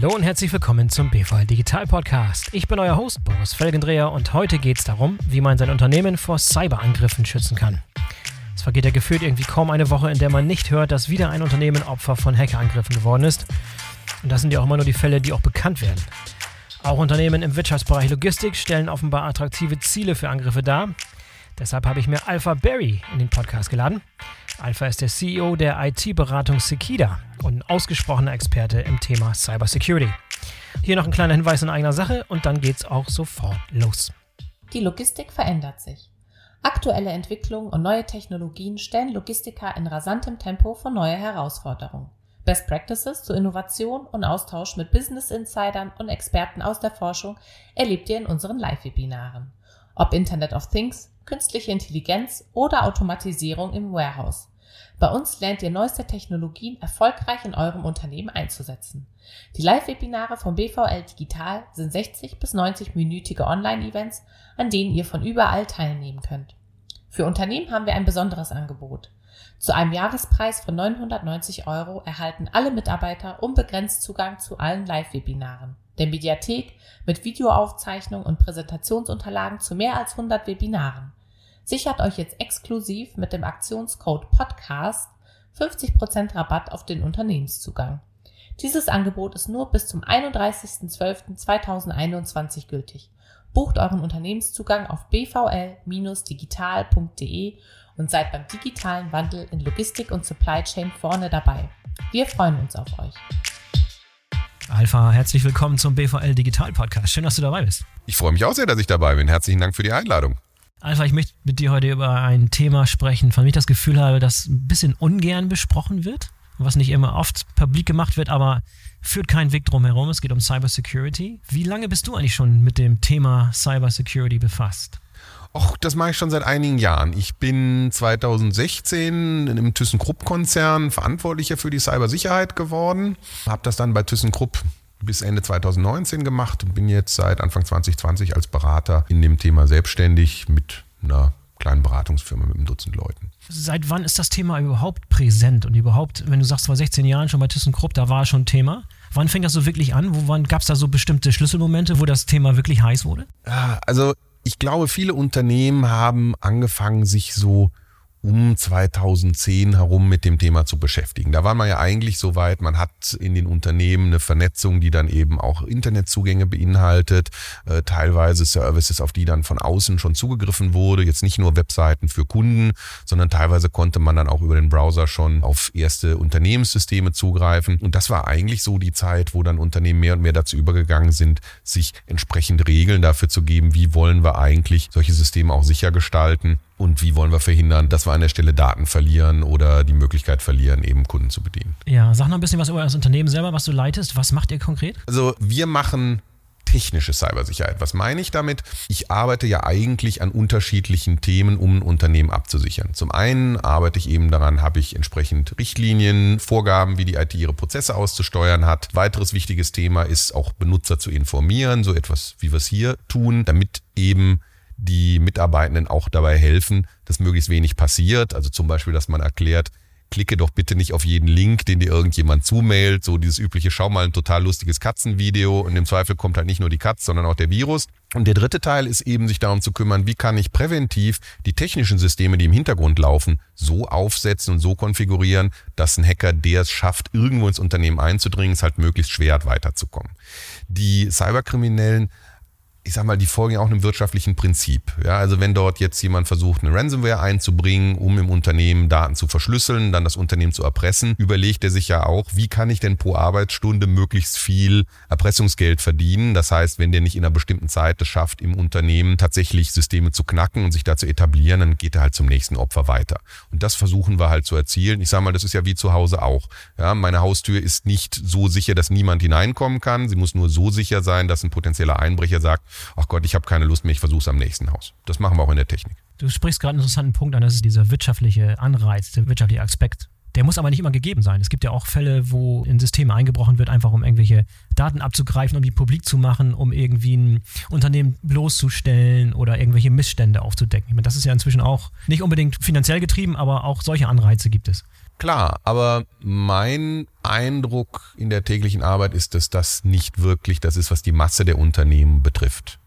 Hallo und herzlich willkommen zum BVL Digital Podcast. Ich bin euer Host Boris Felgendreher und heute geht es darum, wie man sein Unternehmen vor Cyberangriffen schützen kann. Es vergeht ja gefühlt irgendwie kaum eine Woche, in der man nicht hört, dass wieder ein Unternehmen Opfer von Hackerangriffen geworden ist. Und das sind ja auch immer nur die Fälle, die auch bekannt werden. Auch Unternehmen im Wirtschaftsbereich Logistik stellen offenbar attraktive Ziele für Angriffe dar. Deshalb habe ich mir Alpha Berry in den Podcast geladen. Alpha ist der CEO der IT-Beratung Sekida und ein ausgesprochener Experte im Thema Cybersecurity. Hier noch ein kleiner Hinweis in eigener Sache und dann geht's auch sofort los. Die Logistik verändert sich. Aktuelle Entwicklungen und neue Technologien stellen Logistiker in rasantem Tempo vor neue Herausforderungen. Best Practices zur Innovation und Austausch mit Business Insidern und Experten aus der Forschung erlebt ihr in unseren Live-Webinaren. Ob Internet of Things, künstliche Intelligenz oder Automatisierung im Warehouse. Bei uns lernt ihr neueste Technologien erfolgreich in eurem Unternehmen einzusetzen. Die Live-Webinare vom BVL Digital sind 60 bis 90-minütige Online-Events, an denen ihr von überall teilnehmen könnt. Für Unternehmen haben wir ein besonderes Angebot. Zu einem Jahrespreis von 990 Euro erhalten alle Mitarbeiter unbegrenzt Zugang zu allen Live-Webinaren, der Mediathek mit Videoaufzeichnung und Präsentationsunterlagen zu mehr als 100 Webinaren. Sichert euch jetzt exklusiv mit dem Aktionscode PODCAST 50% Rabatt auf den Unternehmenszugang. Dieses Angebot ist nur bis zum 31.12.2021 gültig. Bucht euren Unternehmenszugang auf bvl-digital.de und seid beim digitalen Wandel in Logistik und Supply Chain vorne dabei. Wir freuen uns auf euch. Alpha, herzlich willkommen zum BVL Digital Podcast. Schön, dass du dabei bist. Ich freue mich auch sehr, dass ich dabei bin. Herzlichen Dank für die Einladung. Alpha, ich möchte mit dir heute über ein Thema sprechen, von dem ich das Gefühl habe, dass ein bisschen ungern besprochen wird, was nicht immer oft publik gemacht wird, aber führt keinen Weg drum herum. Es geht um Cybersecurity. Wie lange bist du eigentlich schon mit dem Thema Cybersecurity befasst? Och, das mache ich schon seit einigen Jahren. Ich bin 2016 im ThyssenKrupp-Konzern verantwortlicher für die Cybersicherheit geworden. Habe das dann bei ThyssenKrupp bis Ende 2019 gemacht und bin jetzt seit Anfang 2020 als Berater in dem Thema selbstständig mit einer kleinen Beratungsfirma mit einem Dutzend Leuten. Seit wann ist das Thema überhaupt präsent und überhaupt, wenn du sagst, vor 16 Jahren schon bei ThyssenKrupp, da war schon Thema. Wann fing das so wirklich an? Wo, wann gab es da so bestimmte Schlüsselmomente, wo das Thema wirklich heiß wurde? Also ich glaube, viele Unternehmen haben angefangen, sich so um 2010 herum mit dem Thema zu beschäftigen. Da war man ja eigentlich so weit, man hat in den Unternehmen eine Vernetzung, die dann eben auch Internetzugänge beinhaltet, äh, teilweise Services, auf die dann von außen schon zugegriffen wurde, jetzt nicht nur Webseiten für Kunden, sondern teilweise konnte man dann auch über den Browser schon auf erste Unternehmenssysteme zugreifen. Und das war eigentlich so die Zeit, wo dann Unternehmen mehr und mehr dazu übergegangen sind, sich entsprechend Regeln dafür zu geben, wie wollen wir eigentlich solche Systeme auch sicher gestalten und wie wollen wir verhindern, dass wir an der Stelle Daten verlieren oder die Möglichkeit verlieren, eben Kunden zu bedienen. Ja, sag noch ein bisschen was über das Unternehmen selber, was du leitest. Was macht ihr konkret? Also wir machen technische Cybersicherheit. Was meine ich damit? Ich arbeite ja eigentlich an unterschiedlichen Themen, um ein Unternehmen abzusichern. Zum einen arbeite ich eben daran, habe ich entsprechend Richtlinien, Vorgaben, wie die IT ihre Prozesse auszusteuern hat. Weiteres wichtiges Thema ist auch Benutzer zu informieren, so etwas, wie wir es hier tun, damit eben die Mitarbeitenden auch dabei helfen, dass möglichst wenig passiert. Also zum Beispiel, dass man erklärt, klicke doch bitte nicht auf jeden Link, den dir irgendjemand zumailt. So dieses übliche, schau mal ein total lustiges Katzenvideo und im Zweifel kommt halt nicht nur die Katze, sondern auch der Virus. Und der dritte Teil ist eben, sich darum zu kümmern, wie kann ich präventiv die technischen Systeme, die im Hintergrund laufen, so aufsetzen und so konfigurieren, dass ein Hacker, der es schafft, irgendwo ins Unternehmen einzudringen, es halt möglichst schwer hat, weiterzukommen. Die Cyberkriminellen ich sag mal, die folgen auch einem wirtschaftlichen Prinzip. Ja, also wenn dort jetzt jemand versucht, eine Ransomware einzubringen, um im Unternehmen Daten zu verschlüsseln, dann das Unternehmen zu erpressen, überlegt er sich ja auch, wie kann ich denn pro Arbeitsstunde möglichst viel Erpressungsgeld verdienen? Das heißt, wenn der nicht in einer bestimmten Zeit es schafft, im Unternehmen tatsächlich Systeme zu knacken und sich da zu etablieren, dann geht er halt zum nächsten Opfer weiter. Und das versuchen wir halt zu erzielen. Ich sag mal, das ist ja wie zu Hause auch. Ja, meine Haustür ist nicht so sicher, dass niemand hineinkommen kann. Sie muss nur so sicher sein, dass ein potenzieller Einbrecher sagt, ach Gott, ich habe keine Lust mehr, ich versuche es am nächsten Haus. Das machen wir auch in der Technik. Du sprichst gerade einen interessanten Punkt an, das ist dieser wirtschaftliche Anreiz, der wirtschaftliche Aspekt. Der muss aber nicht immer gegeben sein. Es gibt ja auch Fälle, wo in Systeme eingebrochen wird, einfach um irgendwelche Daten abzugreifen, um die publik zu machen, um irgendwie ein Unternehmen bloßzustellen oder irgendwelche Missstände aufzudecken. Meine, das ist ja inzwischen auch nicht unbedingt finanziell getrieben, aber auch solche Anreize gibt es. Klar, aber mein Eindruck in der täglichen Arbeit ist, dass das nicht wirklich das ist, was die Masse der Unternehmen betrifft.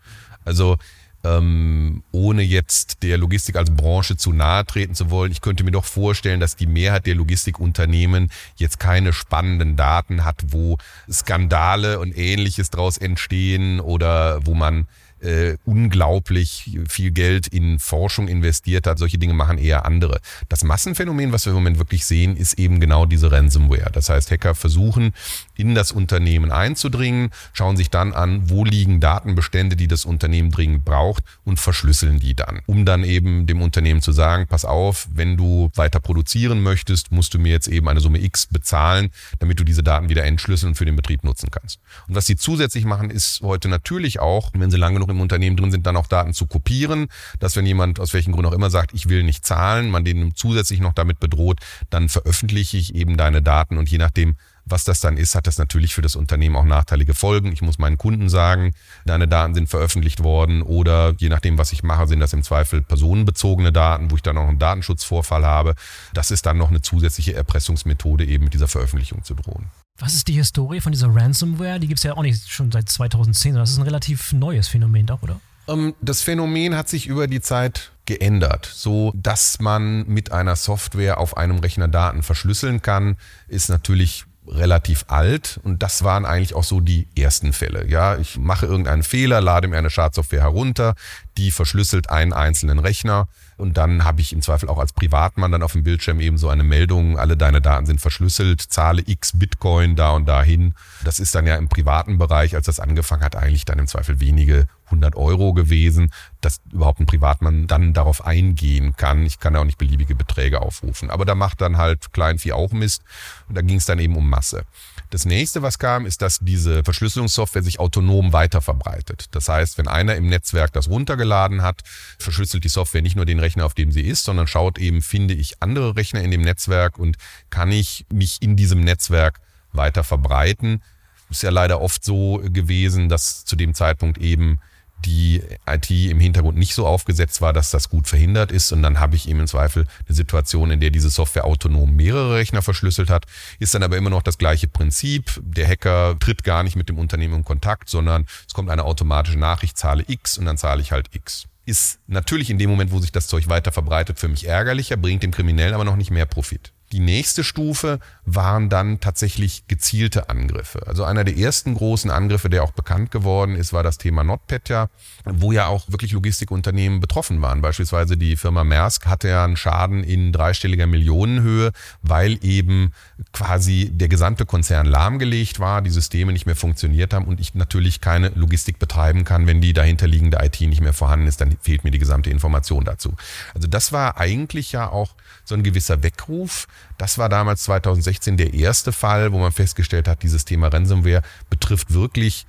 Also ähm, ohne jetzt der Logistik als Branche zu nahe treten zu wollen, ich könnte mir doch vorstellen, dass die Mehrheit der Logistikunternehmen jetzt keine spannenden Daten hat, wo Skandale und ähnliches draus entstehen oder wo man äh, unglaublich viel Geld in Forschung investiert hat. Solche Dinge machen eher andere. Das Massenphänomen, was wir im Moment wirklich sehen, ist eben genau diese Ransomware. Das heißt, Hacker versuchen in das Unternehmen einzudringen, schauen sich dann an, wo liegen Datenbestände, die das Unternehmen dringend braucht und verschlüsseln die dann, um dann eben dem Unternehmen zu sagen, pass auf, wenn du weiter produzieren möchtest, musst du mir jetzt eben eine Summe X bezahlen, damit du diese Daten wieder entschlüsseln und für den Betrieb nutzen kannst. Und was sie zusätzlich machen, ist heute natürlich auch, wenn sie lang genug im Unternehmen drin sind, dann auch Daten zu kopieren, dass wenn jemand aus welchen Grund auch immer sagt, ich will nicht zahlen, man den zusätzlich noch damit bedroht, dann veröffentliche ich eben deine Daten und je nachdem, was das dann ist, hat das natürlich für das Unternehmen auch nachteilige Folgen. Ich muss meinen Kunden sagen, deine Daten sind veröffentlicht worden oder je nachdem, was ich mache, sind das im Zweifel personenbezogene Daten, wo ich dann auch einen Datenschutzvorfall habe. Das ist dann noch eine zusätzliche Erpressungsmethode, eben mit dieser Veröffentlichung zu drohen. Was ist die Historie von dieser Ransomware? Die gibt es ja auch nicht schon seit 2010, sondern das ist ein relativ neues Phänomen doch, oder? Ähm, das Phänomen hat sich über die Zeit geändert, so dass man mit einer Software auf einem Rechner Daten verschlüsseln kann, ist natürlich relativ alt und das waren eigentlich auch so die ersten Fälle. Ja, ich mache irgendeinen Fehler, lade mir eine Schadsoftware herunter, die verschlüsselt einen einzelnen Rechner und dann habe ich im Zweifel auch als Privatmann dann auf dem Bildschirm eben so eine Meldung, alle deine Daten sind verschlüsselt, zahle x Bitcoin da und dahin. Das ist dann ja im privaten Bereich, als das angefangen hat, eigentlich dann im Zweifel wenige 100 Euro gewesen, dass überhaupt ein Privatmann dann darauf eingehen kann. Ich kann ja auch nicht beliebige Beträge aufrufen. Aber da macht dann halt Kleinvieh auch Mist. Und da ging es dann eben um Masse. Das nächste, was kam, ist, dass diese Verschlüsselungssoftware sich autonom weiter verbreitet. Das heißt, wenn einer im Netzwerk das runtergeladen hat, verschlüsselt die Software nicht nur den Rechner, auf dem sie ist, sondern schaut eben, finde ich andere Rechner in dem Netzwerk und kann ich mich in diesem Netzwerk weiter verbreiten. Ist ja leider oft so gewesen, dass zu dem Zeitpunkt eben die IT im Hintergrund nicht so aufgesetzt war, dass das gut verhindert ist. Und dann habe ich eben im Zweifel eine Situation, in der diese Software autonom mehrere Rechner verschlüsselt hat. Ist dann aber immer noch das gleiche Prinzip. Der Hacker tritt gar nicht mit dem Unternehmen in Kontakt, sondern es kommt eine automatische Nachricht, zahle X und dann zahle ich halt X. Ist natürlich in dem Moment, wo sich das Zeug weiter verbreitet, für mich ärgerlicher, bringt dem Kriminellen aber noch nicht mehr Profit. Die nächste Stufe waren dann tatsächlich gezielte Angriffe. Also einer der ersten großen Angriffe, der auch bekannt geworden ist, war das Thema NotPetya, wo ja auch wirklich Logistikunternehmen betroffen waren. Beispielsweise die Firma Maersk hatte ja einen Schaden in dreistelliger Millionenhöhe, weil eben quasi der gesamte Konzern lahmgelegt war, die Systeme nicht mehr funktioniert haben und ich natürlich keine Logistik betreiben kann, wenn die dahinterliegende IT nicht mehr vorhanden ist, dann fehlt mir die gesamte Information dazu. Also das war eigentlich ja auch so ein gewisser Weckruf. Das war damals 2016 der erste Fall, wo man festgestellt hat, dieses Thema Ransomware betrifft wirklich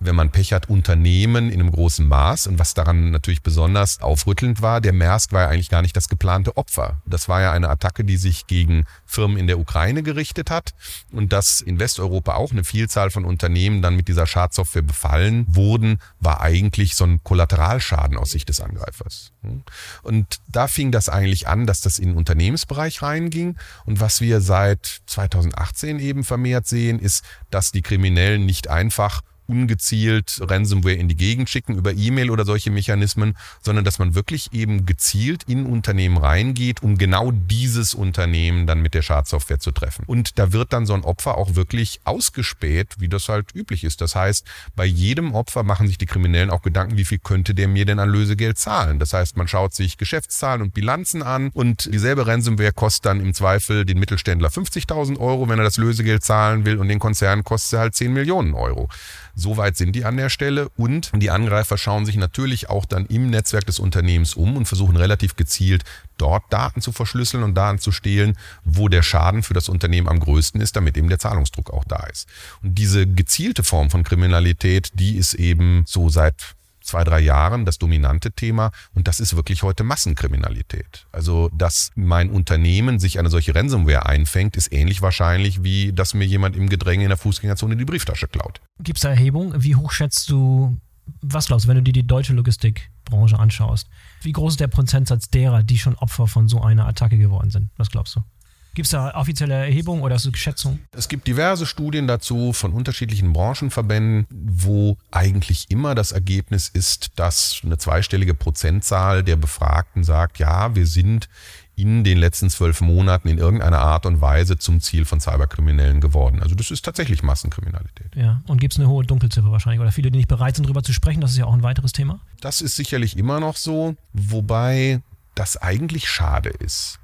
wenn man Pech hat, Unternehmen in einem großen Maß. Und was daran natürlich besonders aufrüttelnd war, der Maersk war ja eigentlich gar nicht das geplante Opfer. Das war ja eine Attacke, die sich gegen Firmen in der Ukraine gerichtet hat. Und dass in Westeuropa auch eine Vielzahl von Unternehmen dann mit dieser Schadsoftware befallen wurden, war eigentlich so ein Kollateralschaden aus Sicht des Angreifers. Und da fing das eigentlich an, dass das in den Unternehmensbereich reinging. Und was wir seit 2018 eben vermehrt sehen, ist, dass die Kriminellen nicht einfach ungezielt Ransomware in die Gegend schicken über E-Mail oder solche Mechanismen, sondern dass man wirklich eben gezielt in Unternehmen reingeht, um genau dieses Unternehmen dann mit der Schadsoftware zu treffen. Und da wird dann so ein Opfer auch wirklich ausgespäht, wie das halt üblich ist. Das heißt, bei jedem Opfer machen sich die Kriminellen auch Gedanken, wie viel könnte der mir denn an Lösegeld zahlen. Das heißt, man schaut sich Geschäftszahlen und Bilanzen an und dieselbe Ransomware kostet dann im Zweifel den Mittelständler 50.000 Euro, wenn er das Lösegeld zahlen will und den Konzern kostet er halt 10 Millionen Euro. So weit sind die an der Stelle und die Angreifer schauen sich natürlich auch dann im Netzwerk des Unternehmens um und versuchen relativ gezielt dort Daten zu verschlüsseln und Daten zu stehlen, wo der Schaden für das Unternehmen am größten ist, damit eben der Zahlungsdruck auch da ist. Und diese gezielte Form von Kriminalität, die ist eben so seit zwei, drei Jahren das dominante Thema und das ist wirklich heute Massenkriminalität. Also, dass mein Unternehmen sich eine solche Ransomware einfängt, ist ähnlich wahrscheinlich, wie dass mir jemand im Gedränge in der Fußgängerzone die Brieftasche klaut. Gibt es da Erhebungen? Wie hoch schätzt du, was glaubst du, wenn du dir die deutsche Logistikbranche anschaust? Wie groß ist der Prozentsatz derer, die schon Opfer von so einer Attacke geworden sind? Was glaubst du? Gibt es da offizielle Erhebungen oder so Schätzungen? Es gibt diverse Studien dazu von unterschiedlichen Branchenverbänden, wo eigentlich immer das Ergebnis ist, dass eine zweistellige Prozentzahl der Befragten sagt, ja, wir sind in den letzten zwölf Monaten in irgendeiner Art und Weise zum Ziel von Cyberkriminellen geworden. Also das ist tatsächlich Massenkriminalität. Ja, und gibt es eine hohe Dunkelziffer wahrscheinlich oder viele, die nicht bereit sind, darüber zu sprechen? Das ist ja auch ein weiteres Thema. Das ist sicherlich immer noch so, wobei das eigentlich schade ist.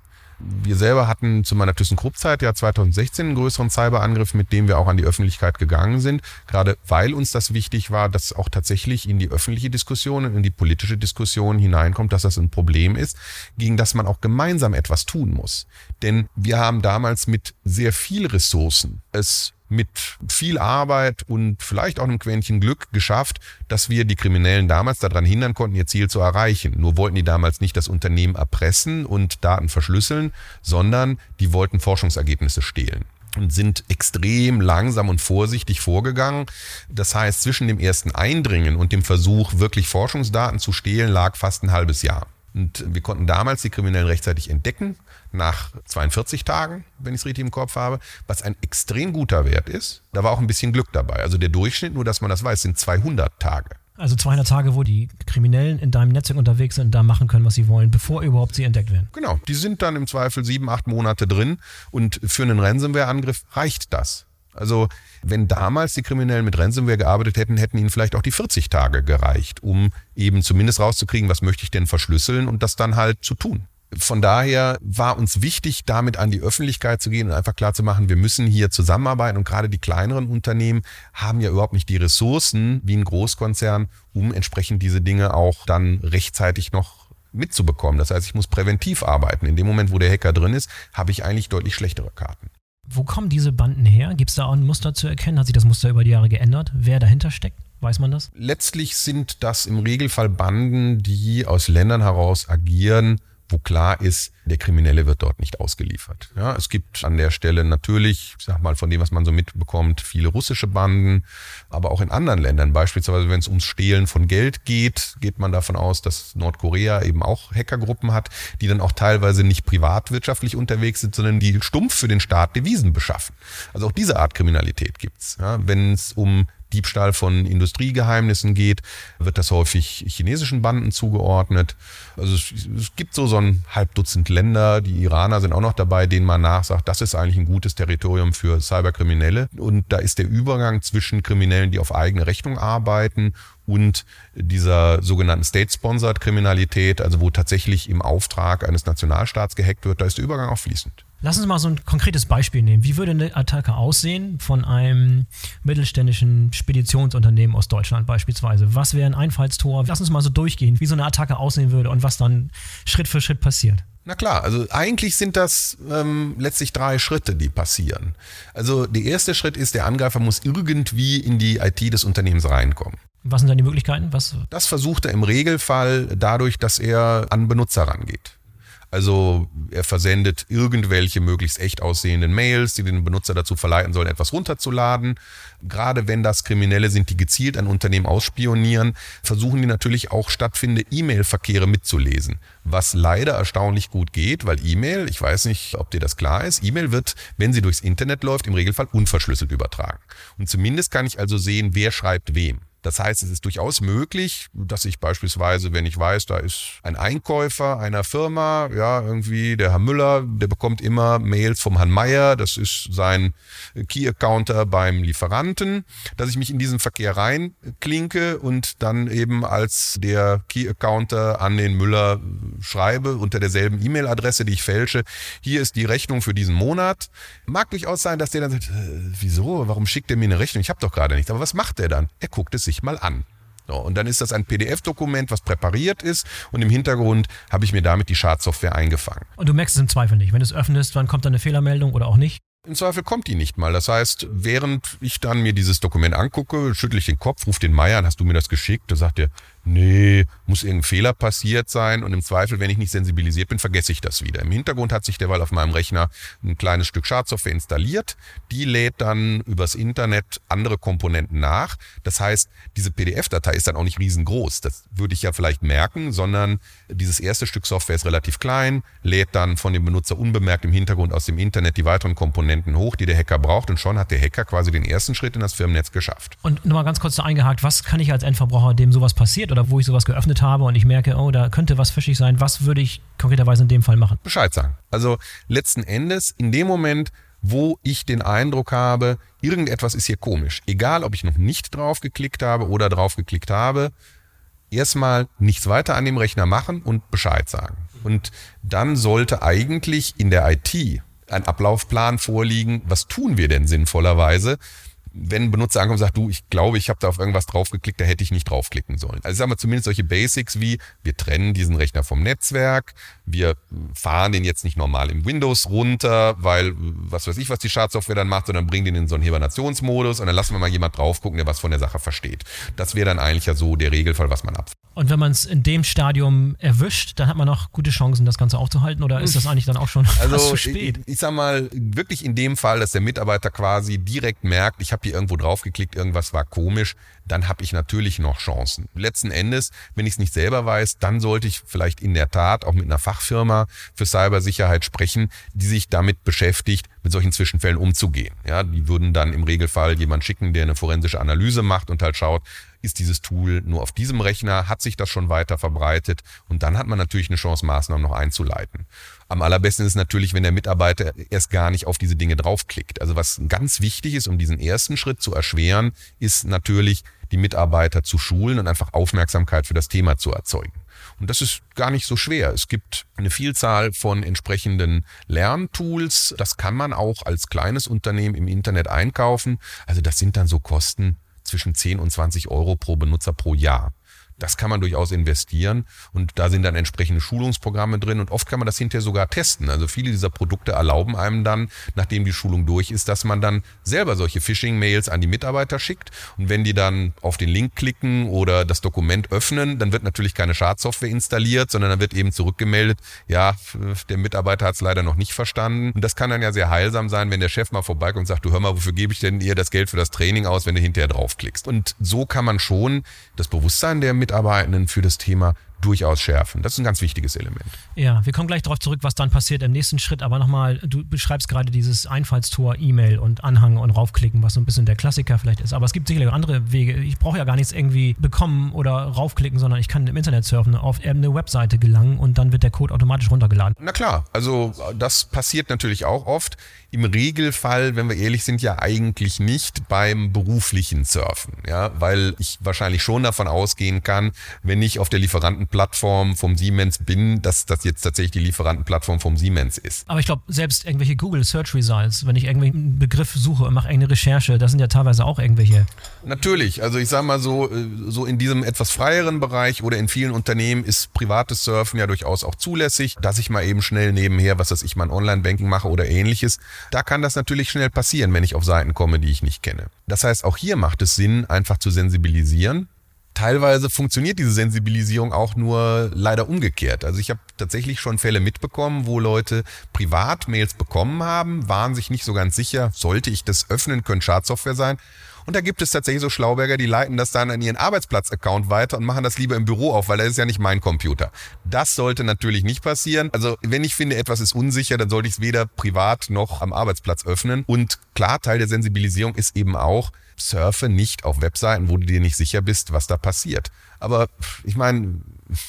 Wir selber hatten zu meiner ThyssenKrupp-Zeit ja 2016 einen größeren Cyberangriff, mit dem wir auch an die Öffentlichkeit gegangen sind, gerade weil uns das wichtig war, dass auch tatsächlich in die öffentliche Diskussion und in die politische Diskussion hineinkommt, dass das ein Problem ist, gegen das man auch gemeinsam etwas tun muss. Denn wir haben damals mit sehr viel Ressourcen es mit viel Arbeit und vielleicht auch einem Quäntchen Glück geschafft, dass wir die Kriminellen damals daran hindern konnten, ihr Ziel zu erreichen. Nur wollten die damals nicht das Unternehmen erpressen und Daten verschlüsseln, sondern die wollten Forschungsergebnisse stehlen und sind extrem langsam und vorsichtig vorgegangen. Das heißt, zwischen dem ersten Eindringen und dem Versuch, wirklich Forschungsdaten zu stehlen, lag fast ein halbes Jahr. Und wir konnten damals die Kriminellen rechtzeitig entdecken, nach 42 Tagen, wenn ich es richtig im Kopf habe, was ein extrem guter Wert ist. Da war auch ein bisschen Glück dabei. Also der Durchschnitt, nur dass man das weiß, sind 200 Tage. Also 200 Tage, wo die Kriminellen in deinem Netzwerk unterwegs sind und da machen können, was sie wollen, bevor überhaupt sie entdeckt werden. Genau, die sind dann im Zweifel sieben, acht Monate drin und für einen Ransomware-Angriff reicht das. Also wenn damals die Kriminellen mit Ransomware gearbeitet hätten, hätten ihnen vielleicht auch die 40 Tage gereicht, um eben zumindest rauszukriegen, was möchte ich denn verschlüsseln und das dann halt zu tun. Von daher war uns wichtig, damit an die Öffentlichkeit zu gehen und einfach klar zu machen, wir müssen hier zusammenarbeiten. Und gerade die kleineren Unternehmen haben ja überhaupt nicht die Ressourcen wie ein Großkonzern, um entsprechend diese Dinge auch dann rechtzeitig noch mitzubekommen. Das heißt, ich muss präventiv arbeiten. In dem Moment, wo der Hacker drin ist, habe ich eigentlich deutlich schlechtere Karten. Wo kommen diese Banden her? Gibt es da auch ein Muster zu erkennen? Hat sich das Muster über die Jahre geändert? Wer dahinter steckt? Weiß man das? Letztlich sind das im Regelfall Banden, die aus Ländern heraus agieren, wo klar ist, der Kriminelle wird dort nicht ausgeliefert. Ja, es gibt an der Stelle natürlich, ich sag mal, von dem, was man so mitbekommt, viele russische Banden, aber auch in anderen Ländern, beispielsweise wenn es ums Stehlen von Geld geht, geht man davon aus, dass Nordkorea eben auch Hackergruppen hat, die dann auch teilweise nicht privatwirtschaftlich unterwegs sind, sondern die stumpf für den Staat Devisen beschaffen. Also auch diese Art Kriminalität gibt's. Ja, wenn es um Diebstahl von Industriegeheimnissen geht, wird das häufig chinesischen Banden zugeordnet. Also es, es, gibt so so ein halb Dutzend Länder, die Iraner sind auch noch dabei, denen man nachsagt, das ist eigentlich ein gutes Territorium für Cyberkriminelle. Und da ist der Übergang zwischen Kriminellen, die auf eigene Rechnung arbeiten und dieser sogenannten State-Sponsored Kriminalität, also wo tatsächlich im Auftrag eines Nationalstaats gehackt wird, da ist der Übergang auch fließend. Lass uns mal so ein konkretes Beispiel nehmen. Wie würde eine Attacke aussehen von einem mittelständischen Speditionsunternehmen aus Deutschland beispielsweise? Was wäre ein Einfallstor? Lass uns mal so durchgehen, wie so eine Attacke aussehen würde und was dann Schritt für Schritt passiert. Na klar, also eigentlich sind das ähm, letztlich drei Schritte, die passieren. Also der erste Schritt ist, der Angreifer muss irgendwie in die IT des Unternehmens reinkommen. Was sind dann die Möglichkeiten? Was? Das versucht er im Regelfall dadurch, dass er an Benutzer rangeht. Also er versendet irgendwelche möglichst echt aussehenden Mails, die den Benutzer dazu verleiten sollen, etwas runterzuladen. Gerade wenn das Kriminelle sind, die gezielt ein Unternehmen ausspionieren, versuchen die natürlich auch stattfindende E-Mail-Verkehre mitzulesen. Was leider erstaunlich gut geht, weil E-Mail, ich weiß nicht, ob dir das klar ist, E-Mail wird, wenn sie durchs Internet läuft, im Regelfall unverschlüsselt übertragen. Und zumindest kann ich also sehen, wer schreibt wem. Das heißt, es ist durchaus möglich, dass ich beispielsweise, wenn ich weiß, da ist ein Einkäufer einer Firma, ja, irgendwie der Herr Müller, der bekommt immer Mails vom Herrn Meier, das ist sein Key-Accounter beim Lieferanten, dass ich mich in diesen Verkehr reinklinke und dann eben als der Key-Accounter an den Müller schreibe, unter derselben E-Mail-Adresse, die ich fälsche, hier ist die Rechnung für diesen Monat. Mag durchaus sein, dass der dann sagt, äh, wieso, warum schickt der mir eine Rechnung? Ich habe doch gerade nichts. Aber was macht der dann? Er guckt es sich mal an. So, und dann ist das ein PDF-Dokument, was präpariert ist und im Hintergrund habe ich mir damit die Schadsoftware eingefangen. Und du merkst es im Zweifel nicht. Wenn du es öffnest, wann kommt da eine Fehlermeldung oder auch nicht? Im Zweifel kommt die nicht mal. Das heißt, während ich dann mir dieses Dokument angucke, schüttle ich den Kopf, rufe den Meier an, hast du mir das geschickt? Da sagt er, nee, muss irgendein Fehler passiert sein und im Zweifel, wenn ich nicht sensibilisiert bin, vergesse ich das wieder. Im Hintergrund hat sich derweil auf meinem Rechner ein kleines Stück Schadsoftware installiert. Die lädt dann übers Internet andere Komponenten nach. Das heißt, diese PDF-Datei ist dann auch nicht riesengroß. Das würde ich ja vielleicht merken, sondern dieses erste Stück Software ist relativ klein, lädt dann von dem Benutzer unbemerkt im Hintergrund aus dem Internet die weiteren Komponenten hoch, die der Hacker braucht und schon hat der Hacker quasi den ersten Schritt in das Firmennetz geschafft. Und nochmal ganz kurz da eingehakt, was kann ich als Endverbraucher, dem sowas passiert oder wo ich sowas geöffnet habe und ich merke, oh, da könnte was fischig sein, was würde ich konkreterweise in dem Fall machen? Bescheid sagen. Also letzten Endes, in dem Moment, wo ich den Eindruck habe, irgendetwas ist hier komisch. Egal, ob ich noch nicht drauf geklickt habe oder drauf geklickt habe, erstmal nichts weiter an dem Rechner machen und Bescheid sagen. Und dann sollte eigentlich in der IT ein Ablaufplan vorliegen. Was tun wir denn sinnvollerweise? Wenn ein Benutzer ankommt und sagt, du, ich glaube, ich habe da auf irgendwas draufgeklickt, da hätte ich nicht draufklicken sollen. Also sagen wir zumindest solche Basics wie, wir trennen diesen Rechner vom Netzwerk, wir fahren den jetzt nicht normal im Windows runter, weil was weiß ich, was die Schadsoftware dann macht, sondern bringen den in so einen Hibernationsmodus und dann lassen wir mal jemand drauf gucken, der was von der Sache versteht. Das wäre dann eigentlich ja so der Regelfall, was man ab. Und wenn man es in dem Stadium erwischt, dann hat man noch gute Chancen, das Ganze aufzuhalten oder ist das eigentlich dann auch schon also, zu spät? Ich, ich sag mal, wirklich in dem Fall, dass der Mitarbeiter quasi direkt merkt, ich habe hier irgendwo draufgeklickt, irgendwas war komisch, dann habe ich natürlich noch Chancen. Letzten Endes, wenn ich es nicht selber weiß, dann sollte ich vielleicht in der Tat auch mit einer Fachfirma für Cybersicherheit sprechen, die sich damit beschäftigt, mit solchen Zwischenfällen umzugehen. Ja, die würden dann im Regelfall jemand schicken, der eine forensische Analyse macht und halt schaut, ist dieses Tool nur auf diesem Rechner, hat sich das schon weiter verbreitet und dann hat man natürlich eine Chance, Maßnahmen noch einzuleiten. Am allerbesten ist natürlich, wenn der Mitarbeiter erst gar nicht auf diese Dinge draufklickt. Also was ganz wichtig ist, um diesen ersten Schritt zu erschweren, ist natürlich, die Mitarbeiter zu schulen und einfach Aufmerksamkeit für das Thema zu erzeugen. Und das ist gar nicht so schwer. Es gibt eine Vielzahl von entsprechenden Lerntools. Das kann man auch als kleines Unternehmen im Internet einkaufen. Also das sind dann so Kosten zwischen 10 und 20 Euro pro Benutzer pro Jahr. Das kann man durchaus investieren und da sind dann entsprechende Schulungsprogramme drin und oft kann man das hinterher sogar testen. Also viele dieser Produkte erlauben einem dann, nachdem die Schulung durch ist, dass man dann selber solche Phishing-Mails an die Mitarbeiter schickt und wenn die dann auf den Link klicken oder das Dokument öffnen, dann wird natürlich keine Schadsoftware installiert, sondern dann wird eben zurückgemeldet, ja, der Mitarbeiter hat es leider noch nicht verstanden und das kann dann ja sehr heilsam sein, wenn der Chef mal vorbeikommt und sagt, du hör mal, wofür gebe ich denn ihr das Geld für das Training aus, wenn du hinterher draufklickst. Und so kann man schon das Bewusstsein der Mitarbeitenden für das Thema durchaus schärfen. Das ist ein ganz wichtiges Element. Ja, wir kommen gleich darauf zurück, was dann passiert im nächsten Schritt. Aber nochmal, du beschreibst gerade dieses Einfallstor, E-Mail und Anhang und raufklicken, was so ein bisschen der Klassiker vielleicht ist. Aber es gibt sicherlich andere Wege. Ich brauche ja gar nichts irgendwie bekommen oder raufklicken, sondern ich kann im Internet surfen, auf eine Webseite gelangen und dann wird der Code automatisch runtergeladen. Na klar, also das passiert natürlich auch oft. Im Regelfall, wenn wir ehrlich sind, ja eigentlich nicht beim beruflichen Surfen, ja, weil ich wahrscheinlich schon davon ausgehen kann, wenn ich auf der Lieferanten Plattform vom Siemens bin, dass das jetzt tatsächlich die Lieferantenplattform vom Siemens ist. Aber ich glaube, selbst irgendwelche Google Search Results, wenn ich irgendwelchen Begriff suche und mache irgendeine Recherche, das sind ja teilweise auch irgendwelche. Natürlich, also ich sage mal so, äh, so in diesem etwas freieren Bereich oder in vielen Unternehmen ist privates Surfen ja durchaus auch zulässig, dass ich mal eben schnell nebenher, was weiß ich, mein Online-Banking mache oder ähnliches. Da kann das natürlich schnell passieren, wenn ich auf Seiten komme, die ich nicht kenne. Das heißt, auch hier macht es Sinn, einfach zu sensibilisieren teilweise funktioniert diese Sensibilisierung auch nur leider umgekehrt. Also ich habe tatsächlich schon Fälle mitbekommen, wo Leute Privatmails bekommen haben, waren sich nicht so ganz sicher, sollte ich das öffnen, könnte Schadsoftware sein. Und da gibt es tatsächlich so Schlauberger, die leiten das dann an ihren Arbeitsplatz-Account weiter und machen das lieber im Büro auf, weil das ist ja nicht mein Computer. Das sollte natürlich nicht passieren. Also wenn ich finde, etwas ist unsicher, dann sollte ich es weder privat noch am Arbeitsplatz öffnen. Und klar, Teil der Sensibilisierung ist eben auch, surfe nicht auf Webseiten, wo du dir nicht sicher bist, was da passiert. Aber ich meine,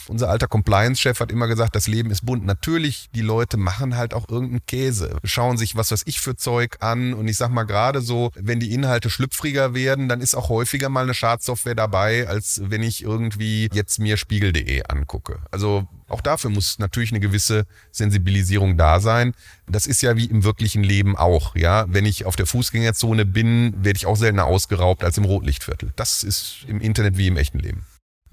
unser alter Compliance-Chef hat immer gesagt, das Leben ist bunt. Natürlich, die Leute machen halt auch irgendeinen Käse, schauen sich was weiß ich für Zeug an und ich sag mal gerade so, wenn die Inhalte schlüpfriger werden, dann ist auch häufiger mal eine Schadsoftware dabei, als wenn ich irgendwie jetzt mir spiegel.de angucke. Also auch dafür muss natürlich eine gewisse Sensibilisierung da sein. Das ist ja wie im wirklichen Leben auch, ja. Wenn ich auf der Fußgängerzone bin, werde ich auch seltener ausgeraubt als im Rotlichtviertel. Das ist im Internet wie im echten Leben.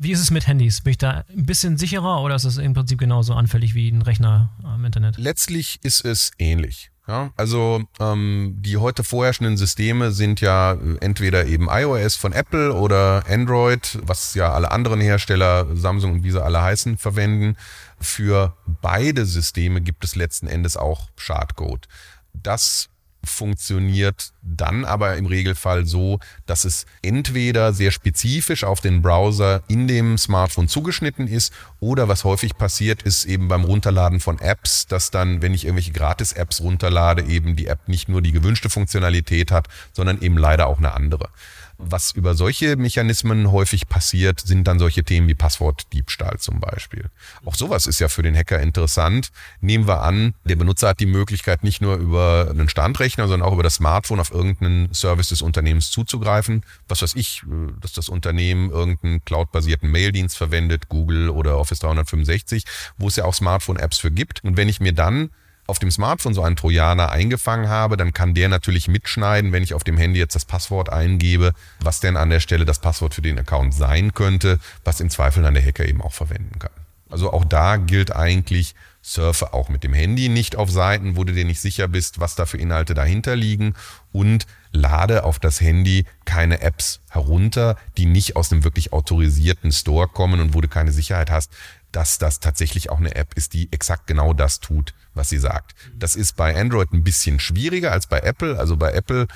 Wie ist es mit Handys? Bin ich da ein bisschen sicherer oder ist es im Prinzip genauso anfällig wie ein Rechner im Internet? Letztlich ist es ähnlich. Ja, also ähm, die heute vorherrschenden Systeme sind ja entweder eben iOS von Apple oder Android, was ja alle anderen Hersteller, Samsung und wie sie alle heißen, verwenden. Für beide Systeme gibt es letzten Endes auch Schadcode. Das funktioniert dann aber im Regelfall so, dass es entweder sehr spezifisch auf den Browser in dem Smartphone zugeschnitten ist oder was häufig passiert ist eben beim Runterladen von Apps, dass dann, wenn ich irgendwelche Gratis-Apps runterlade, eben die App nicht nur die gewünschte Funktionalität hat, sondern eben leider auch eine andere. Was über solche Mechanismen häufig passiert, sind dann solche Themen wie Passwortdiebstahl zum Beispiel. Auch sowas ist ja für den Hacker interessant. Nehmen wir an, der Benutzer hat die Möglichkeit, nicht nur über einen Standrechner, sondern auch über das Smartphone auf irgendeinen Service des Unternehmens zuzugreifen. Was weiß ich, äh, dass das Unternehmen irgendeinen cloudbasierten Maildienst verwendet, Google oder Office 365, wo es ja auch Smartphone-Apps für gibt. Und wenn ich mir dann auf dem Smartphone so einen Trojaner eingefangen habe, dann kann der natürlich mitschneiden, wenn ich auf dem Handy jetzt das Passwort eingebe, was denn an der Stelle das Passwort für den Account sein könnte, was im Zweifel dann der Hacker eben auch verwenden kann. Also auch da gilt eigentlich, surfe auch mit dem Handy nicht auf Seiten, wo du dir nicht sicher bist, was da für Inhalte dahinter liegen und lade auf das Handy keine Apps herunter, die nicht aus einem wirklich autorisierten Store kommen und wo du keine Sicherheit hast, dass das tatsächlich auch eine App ist, die exakt genau das tut, was sie sagt. Das ist bei Android ein bisschen schwieriger als bei Apple. Also bei Apple,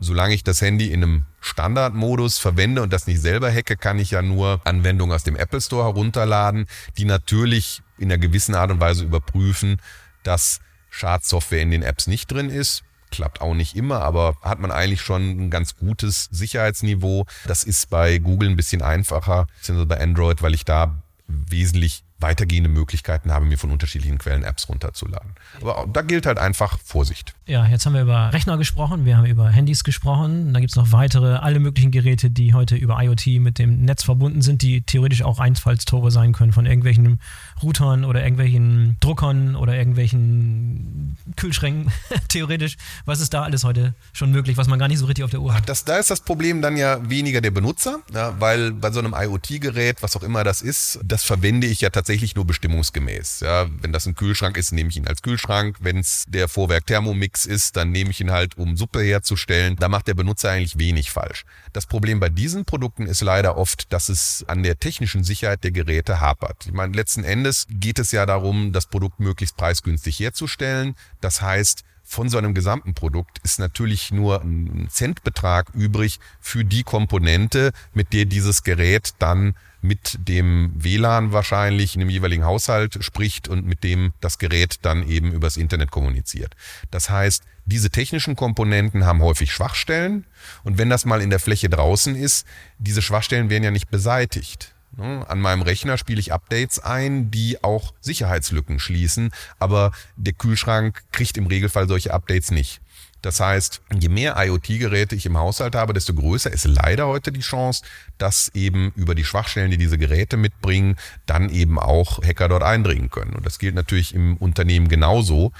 solange ich das Handy in einem Standardmodus verwende und das nicht selber hacke, kann ich ja nur Anwendungen aus dem Apple Store herunterladen, die natürlich in einer gewissen Art und Weise überprüfen, dass Schadsoftware in den Apps nicht drin ist. Klappt auch nicht immer, aber hat man eigentlich schon ein ganz gutes Sicherheitsniveau. Das ist bei Google ein bisschen einfacher, beziehungsweise bei Android, weil ich da wesentlich weitergehende Möglichkeiten habe, mir von unterschiedlichen Quellen Apps runterzuladen. Aber da gilt halt einfach Vorsicht. Ja, jetzt haben wir über Rechner gesprochen, wir haben über Handys gesprochen. Da gibt es noch weitere, alle möglichen Geräte, die heute über IoT mit dem Netz verbunden sind, die theoretisch auch Einfallstore sein können von irgendwelchen Routern oder irgendwelchen Druckern oder irgendwelchen Kühlschränken, theoretisch. Was ist da alles heute schon möglich, was man gar nicht so richtig auf der Uhr hat? Das, da ist das Problem dann ja weniger der Benutzer, ja, weil bei so einem IoT-Gerät, was auch immer das ist, das verwende ich ja tatsächlich nur bestimmungsgemäß. Ja, wenn das ein Kühlschrank ist, nehme ich ihn als Kühlschrank. Wenn es der Vorwerk Thermomix Mix ist, dann nehme ich ihn halt, um Suppe herzustellen. Da macht der Benutzer eigentlich wenig falsch. Das Problem bei diesen Produkten ist leider oft, dass es an der technischen Sicherheit der Geräte hapert. Ich meine, letzten Endes geht es ja darum, das Produkt möglichst preisgünstig herzustellen. Das heißt, von so einem gesamten Produkt ist natürlich nur ein Centbetrag übrig für die Komponente, mit der dieses Gerät dann mit dem WLAN wahrscheinlich in dem jeweiligen Haushalt spricht und mit dem das Gerät dann eben übers Internet kommuniziert. Das heißt, diese technischen Komponenten haben häufig Schwachstellen und wenn das mal in der Fläche draußen ist, diese Schwachstellen werden ja nicht beseitigt. Ne? An meinem Rechner spiele ich Updates ein, die auch Sicherheitslücken schließen, aber der Kühlschrank kriegt im Regelfall solche Updates nicht. Das heißt, je mehr IoT-Geräte ich im Haushalt habe, desto größer ist leider heute die Chance, dass eben über die Schwachstellen, die diese Geräte mitbringen, dann eben auch Hacker dort eindringen können. Und das gilt natürlich im Unternehmen genauso.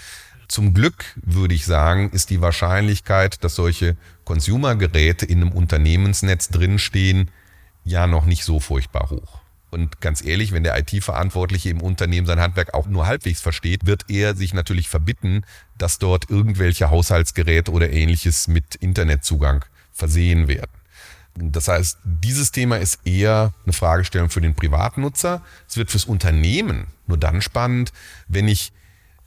Zum Glück würde ich sagen, ist die Wahrscheinlichkeit, dass solche Consumer-Geräte in einem Unternehmensnetz drinstehen, ja noch nicht so furchtbar hoch. Und ganz ehrlich, wenn der IT-Verantwortliche im Unternehmen sein Handwerk auch nur halbwegs versteht, wird er sich natürlich verbitten, dass dort irgendwelche Haushaltsgeräte oder ähnliches mit Internetzugang versehen werden. Das heißt, dieses Thema ist eher eine Fragestellung für den Privatnutzer. Es wird fürs Unternehmen nur dann spannend, wenn ich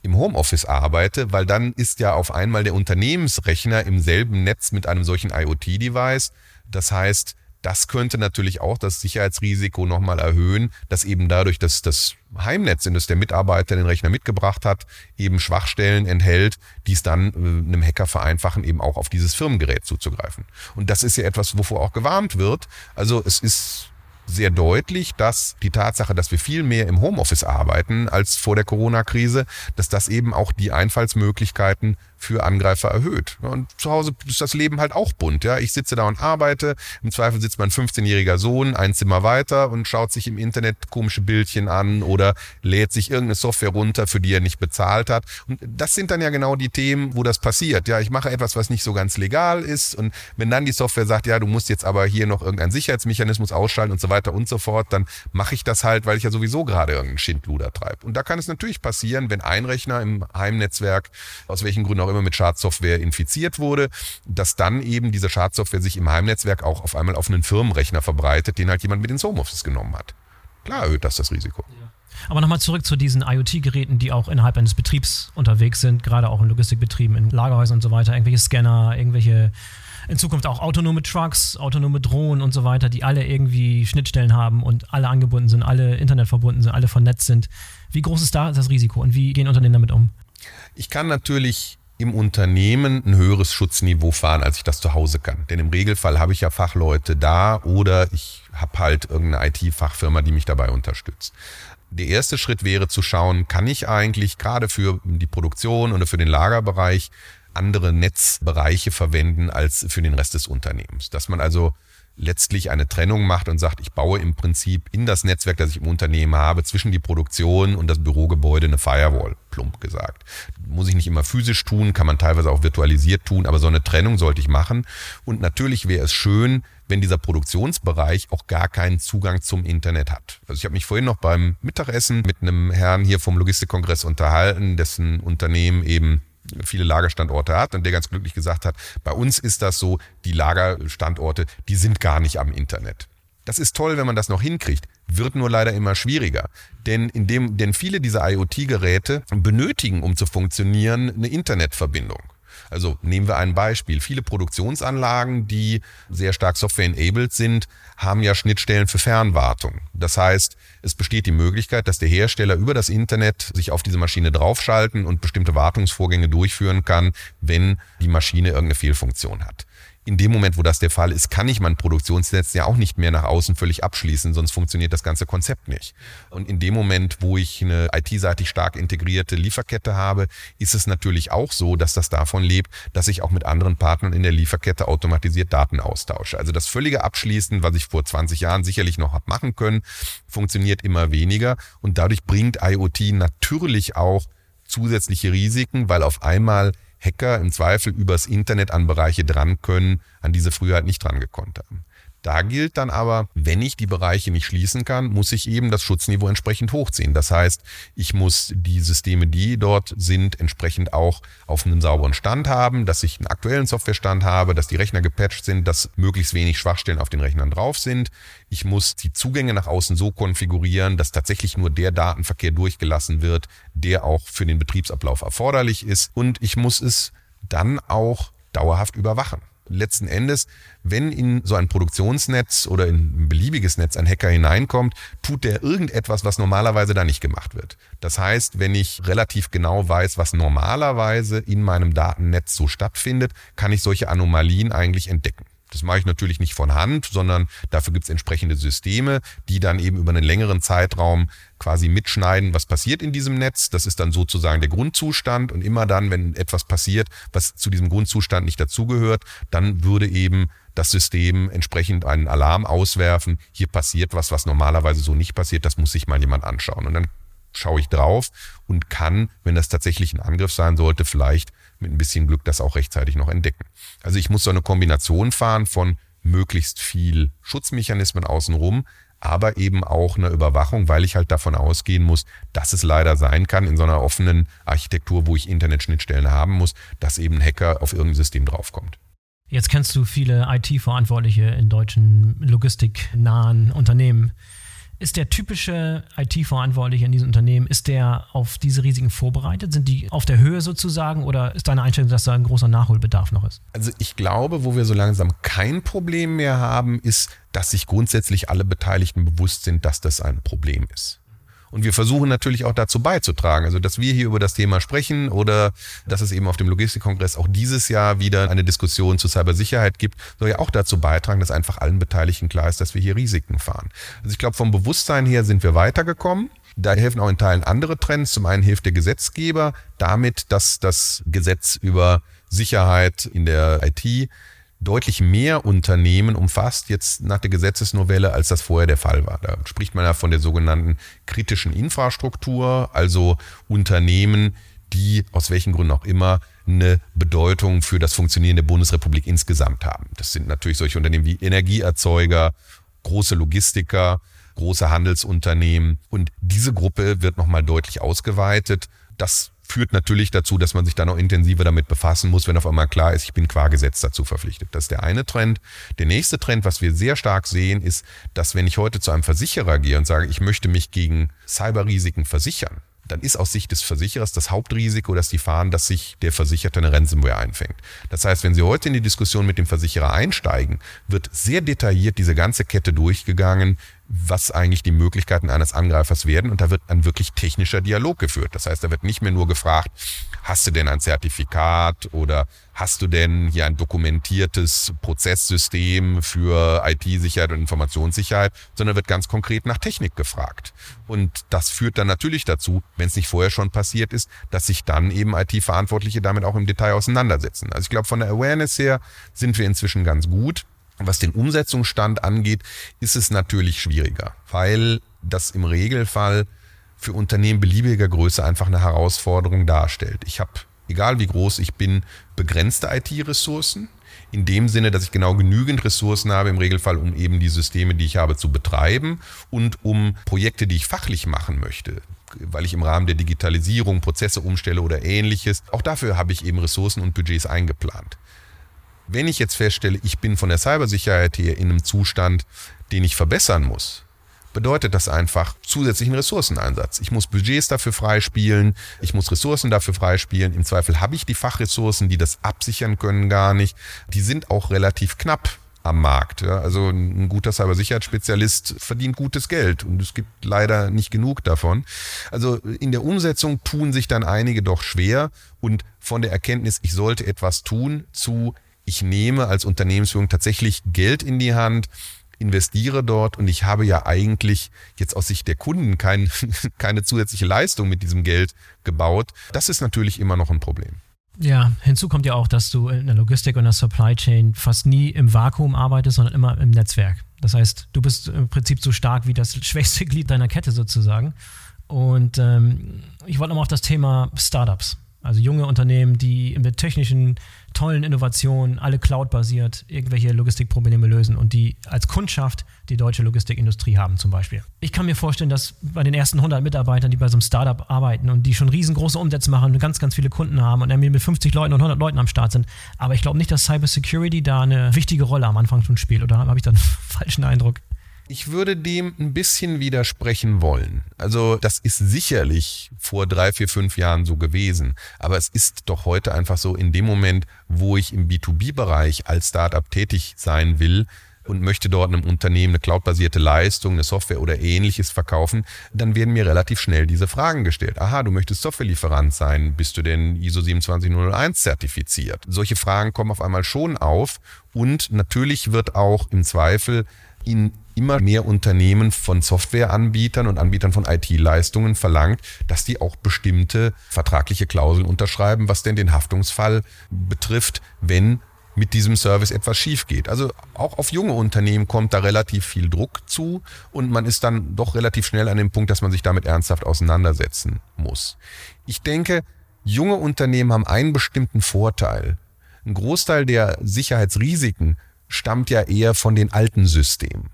im Homeoffice arbeite, weil dann ist ja auf einmal der Unternehmensrechner im selben Netz mit einem solchen IoT-Device. Das heißt, das könnte natürlich auch das Sicherheitsrisiko nochmal erhöhen, dass eben dadurch, dass das Heimnetz, in das der Mitarbeiter den Rechner mitgebracht hat, eben Schwachstellen enthält, die es dann äh, einem Hacker vereinfachen, eben auch auf dieses Firmengerät zuzugreifen. Und das ist ja etwas, wovor auch gewarnt wird. Also es ist sehr deutlich, dass die Tatsache, dass wir viel mehr im Homeoffice arbeiten als vor der Corona-Krise, dass das eben auch die Einfallsmöglichkeiten für Angreifer erhöht. Und zu Hause ist das Leben halt auch bunt. Ja, ich sitze da und arbeite. Im Zweifel sitzt mein 15-jähriger Sohn ein Zimmer weiter und schaut sich im Internet komische Bildchen an oder lädt sich irgendeine Software runter, für die er nicht bezahlt hat. Und das sind dann ja genau die Themen, wo das passiert. Ja, ich mache etwas, was nicht so ganz legal ist. Und wenn dann die Software sagt, ja, du musst jetzt aber hier noch irgendeinen Sicherheitsmechanismus ausschalten und so weiter, und so fort, dann mache ich das halt, weil ich ja sowieso gerade irgendeinen Schindluder treibe. Und da kann es natürlich passieren, wenn ein Rechner im Heimnetzwerk aus welchen Gründen auch immer mit Schadsoftware infiziert wurde, dass dann eben diese Schadsoftware sich im Heimnetzwerk auch auf einmal auf einen Firmenrechner verbreitet, den halt jemand mit ins Homeoffice genommen hat. Klar erhöht das das Risiko. Ja. Aber nochmal zurück zu diesen IoT-Geräten, die auch innerhalb eines Betriebs unterwegs sind, gerade auch in Logistikbetrieben, in Lagerhäusern und so weiter, irgendwelche Scanner, irgendwelche in Zukunft auch autonome Trucks, autonome Drohnen und so weiter, die alle irgendwie Schnittstellen haben und alle angebunden sind, alle Internet verbunden sind, alle vernetzt sind. Wie groß ist da das Risiko und wie gehen Unternehmen damit um? Ich kann natürlich im Unternehmen ein höheres Schutzniveau fahren, als ich das zu Hause kann. Denn im Regelfall habe ich ja Fachleute da oder ich habe halt irgendeine IT-Fachfirma, die mich dabei unterstützt. Der erste Schritt wäre zu schauen, kann ich eigentlich gerade für die Produktion oder für den Lagerbereich andere Netzbereiche verwenden als für den Rest des Unternehmens. Dass man also letztlich eine Trennung macht und sagt, ich baue im Prinzip in das Netzwerk, das ich im Unternehmen habe, zwischen die Produktion und das Bürogebäude eine Firewall, plump gesagt. Muss ich nicht immer physisch tun, kann man teilweise auch virtualisiert tun, aber so eine Trennung sollte ich machen. Und natürlich wäre es schön, wenn dieser Produktionsbereich auch gar keinen Zugang zum Internet hat. Also ich habe mich vorhin noch beim Mittagessen mit einem Herrn hier vom Logistikkongress unterhalten, dessen Unternehmen eben viele Lagerstandorte hat und der ganz glücklich gesagt hat, bei uns ist das so, die Lagerstandorte, die sind gar nicht am Internet. Das ist toll, wenn man das noch hinkriegt, wird nur leider immer schwieriger. Denn, in dem, denn viele dieser IoT-Geräte benötigen, um zu funktionieren, eine Internetverbindung. Also nehmen wir ein Beispiel. Viele Produktionsanlagen, die sehr stark software-enabled sind, haben ja Schnittstellen für Fernwartung. Das heißt, es besteht die Möglichkeit, dass der Hersteller über das Internet sich auf diese Maschine draufschalten und bestimmte Wartungsvorgänge durchführen kann, wenn die Maschine irgendeine Fehlfunktion hat in dem Moment, wo das der Fall ist, kann ich mein Produktionsnetz ja auch nicht mehr nach außen völlig abschließen, sonst funktioniert das ganze Konzept nicht. Und in dem Moment, wo ich eine IT-seitig stark integrierte Lieferkette habe, ist es natürlich auch so, dass das davon lebt, dass ich auch mit anderen Partnern in der Lieferkette automatisiert Daten austausche. Also das völlige Abschließen, was ich vor 20 Jahren sicherlich noch habe machen können, funktioniert immer weniger und dadurch bringt IoT natürlich auch zusätzliche Risiken, weil auf einmal Hacker im Zweifel übers Internet an Bereiche dran können, an diese früher halt nicht dran gekonnt haben. Da gilt dann aber, wenn ich die Bereiche nicht schließen kann, muss ich eben das Schutzniveau entsprechend hochziehen. Das heißt, ich muss die Systeme, die dort sind, entsprechend auch auf einem sauberen Stand haben, dass ich einen aktuellen Softwarestand habe, dass die Rechner gepatcht sind, dass möglichst wenig Schwachstellen auf den Rechnern drauf sind. Ich muss die Zugänge nach außen so konfigurieren, dass tatsächlich nur der Datenverkehr durchgelassen wird, der auch für den Betriebsablauf erforderlich ist. Und ich muss es dann auch dauerhaft überwachen letzten Endes, wenn in so ein Produktionsnetz oder in ein beliebiges Netz ein Hacker hineinkommt, tut der irgendetwas, was normalerweise da nicht gemacht wird. Das heißt, wenn ich relativ genau weiß, was normalerweise in meinem Datennetz so stattfindet, kann ich solche Anomalien eigentlich entdecken. Das mache ich natürlich nicht von Hand, sondern dafür gibt es entsprechende Systeme, die dann eben über einen längeren Zeitraum quasi mitschneiden, was passiert in diesem Netz. Das ist dann sozusagen der Grundzustand. Und immer dann, wenn etwas passiert, was zu diesem Grundzustand nicht dazugehört, dann würde eben das System entsprechend einen Alarm auswerfen. Hier passiert was, was normalerweise so nicht passiert. Das muss sich mal jemand anschauen. Und dann schaue ich drauf und kann, wenn das tatsächlich ein Angriff sein sollte, vielleicht mit ein bisschen Glück das auch rechtzeitig noch entdecken. Also ich muss so eine Kombination fahren von möglichst viel Schutzmechanismen außenrum, aber eben auch eine Überwachung, weil ich halt davon ausgehen muss, dass es leider sein kann in so einer offenen Architektur, wo ich Internetschnittstellen haben muss, dass eben ein Hacker auf irgendein System draufkommt. Jetzt kennst du viele IT-Verantwortliche in deutschen logistiknahen Unternehmen. Ist der typische IT-Verantwortliche in diesem Unternehmen, ist der auf diese Risiken vorbereitet? Sind die auf der Höhe sozusagen oder ist deine Einstellung, dass da ein großer Nachholbedarf noch ist? Also ich glaube, wo wir so langsam kein Problem mehr haben, ist, dass sich grundsätzlich alle Beteiligten bewusst sind, dass das ein Problem ist. Und wir versuchen natürlich auch dazu beizutragen, also dass wir hier über das Thema sprechen oder dass es eben auf dem Logistikkongress auch dieses Jahr wieder eine Diskussion zu Cybersicherheit gibt, soll ja auch dazu beitragen, dass einfach allen Beteiligten klar ist, dass wir hier Risiken fahren. Also ich glaube, vom Bewusstsein her sind wir weitergekommen. Da helfen auch in Teilen andere Trends. Zum einen hilft der Gesetzgeber damit, dass das Gesetz über Sicherheit in der IT deutlich mehr Unternehmen umfasst jetzt nach der Gesetzesnovelle, als das vorher der Fall war. Da spricht man ja von der sogenannten kritischen Infrastruktur, also Unternehmen, die aus welchen Gründen auch immer eine Bedeutung für das Funktionieren der Bundesrepublik insgesamt haben. Das sind natürlich solche Unternehmen wie Energieerzeuger große Logistiker, große Handelsunternehmen. Und diese Gruppe wird nochmal deutlich ausgeweitet. Das führt natürlich dazu, dass man sich da noch intensiver damit befassen muss, wenn auf einmal klar ist, ich bin qua Gesetz dazu verpflichtet. Das ist der eine Trend. Der nächste Trend, was wir sehr stark sehen, ist, dass wenn ich heute zu einem Versicherer gehe und sage, ich möchte mich gegen Cyberrisiken versichern, dann ist aus Sicht des Versicherers das Hauptrisiko, dass die fahren, dass sich der Versicherte eine Ransomware einfängt. Das heißt, wenn Sie heute in die Diskussion mit dem Versicherer einsteigen, wird sehr detailliert diese ganze Kette durchgegangen, was eigentlich die Möglichkeiten eines Angreifers werden. Und da wird ein wirklich technischer Dialog geführt. Das heißt, da wird nicht mehr nur gefragt, hast du denn ein Zertifikat oder hast du denn hier ein dokumentiertes Prozesssystem für IT-Sicherheit und Informationssicherheit, sondern wird ganz konkret nach Technik gefragt. Und das führt dann natürlich dazu, wenn es nicht vorher schon passiert ist, dass sich dann eben IT-Verantwortliche damit auch im Detail auseinandersetzen. Also ich glaube, von der Awareness her sind wir inzwischen ganz gut. Was den Umsetzungsstand angeht, ist es natürlich schwieriger, weil das im Regelfall für Unternehmen beliebiger Größe einfach eine Herausforderung darstellt. Ich habe, egal wie groß ich bin, begrenzte IT-Ressourcen. In dem Sinne, dass ich genau genügend Ressourcen habe, im Regelfall, um eben die Systeme, die ich habe, zu betreiben und um Projekte, die ich fachlich machen möchte, weil ich im Rahmen der Digitalisierung Prozesse umstelle oder ähnliches. Auch dafür habe ich eben Ressourcen und Budgets eingeplant. Wenn ich jetzt feststelle, ich bin von der Cybersicherheit her in einem Zustand, den ich verbessern muss, bedeutet das einfach zusätzlichen Ressourceneinsatz. Ich muss Budgets dafür freispielen, ich muss Ressourcen dafür freispielen. Im Zweifel habe ich die Fachressourcen, die das absichern können, gar nicht. Die sind auch relativ knapp am Markt. Also ein guter Cybersicherheitsspezialist verdient gutes Geld und es gibt leider nicht genug davon. Also in der Umsetzung tun sich dann einige doch schwer und von der Erkenntnis, ich sollte etwas tun, zu ich nehme als Unternehmensführung tatsächlich Geld in die Hand, investiere dort und ich habe ja eigentlich jetzt aus Sicht der Kunden kein, keine zusätzliche Leistung mit diesem Geld gebaut. Das ist natürlich immer noch ein Problem. Ja, hinzu kommt ja auch, dass du in der Logistik und der Supply Chain fast nie im Vakuum arbeitest, sondern immer im Netzwerk. Das heißt, du bist im Prinzip so stark wie das schwächste Glied deiner Kette sozusagen. Und ähm, ich wollte nochmal auf das Thema Startups also junge Unternehmen, die mit technischen, tollen Innovationen, alle cloud-basiert, irgendwelche Logistikprobleme lösen und die als Kundschaft die deutsche Logistikindustrie haben zum Beispiel. Ich kann mir vorstellen, dass bei den ersten 100 Mitarbeitern, die bei so einem Startup arbeiten und die schon riesengroße Umsätze machen und ganz, ganz viele Kunden haben und mit 50 Leuten und 100 Leuten am Start sind, aber ich glaube nicht, dass Cybersecurity da eine wichtige Rolle am Anfang schon spielt. Oder habe ich da einen falschen Eindruck? Ich würde dem ein bisschen widersprechen wollen. Also das ist sicherlich vor drei, vier, fünf Jahren so gewesen. Aber es ist doch heute einfach so, in dem Moment, wo ich im B2B-Bereich als Startup tätig sein will, und möchte dort einem Unternehmen eine cloudbasierte Leistung, eine Software oder ähnliches verkaufen, dann werden mir relativ schnell diese Fragen gestellt. Aha, du möchtest Softwarelieferant sein, bist du denn ISO 27001 zertifiziert? Solche Fragen kommen auf einmal schon auf und natürlich wird auch im Zweifel in immer mehr Unternehmen von Softwareanbietern und Anbietern von IT-Leistungen verlangt, dass die auch bestimmte vertragliche Klauseln unterschreiben, was denn den Haftungsfall betrifft, wenn mit diesem Service etwas schief geht. Also auch auf junge Unternehmen kommt da relativ viel Druck zu und man ist dann doch relativ schnell an dem Punkt, dass man sich damit ernsthaft auseinandersetzen muss. Ich denke, junge Unternehmen haben einen bestimmten Vorteil. Ein Großteil der Sicherheitsrisiken stammt ja eher von den alten Systemen.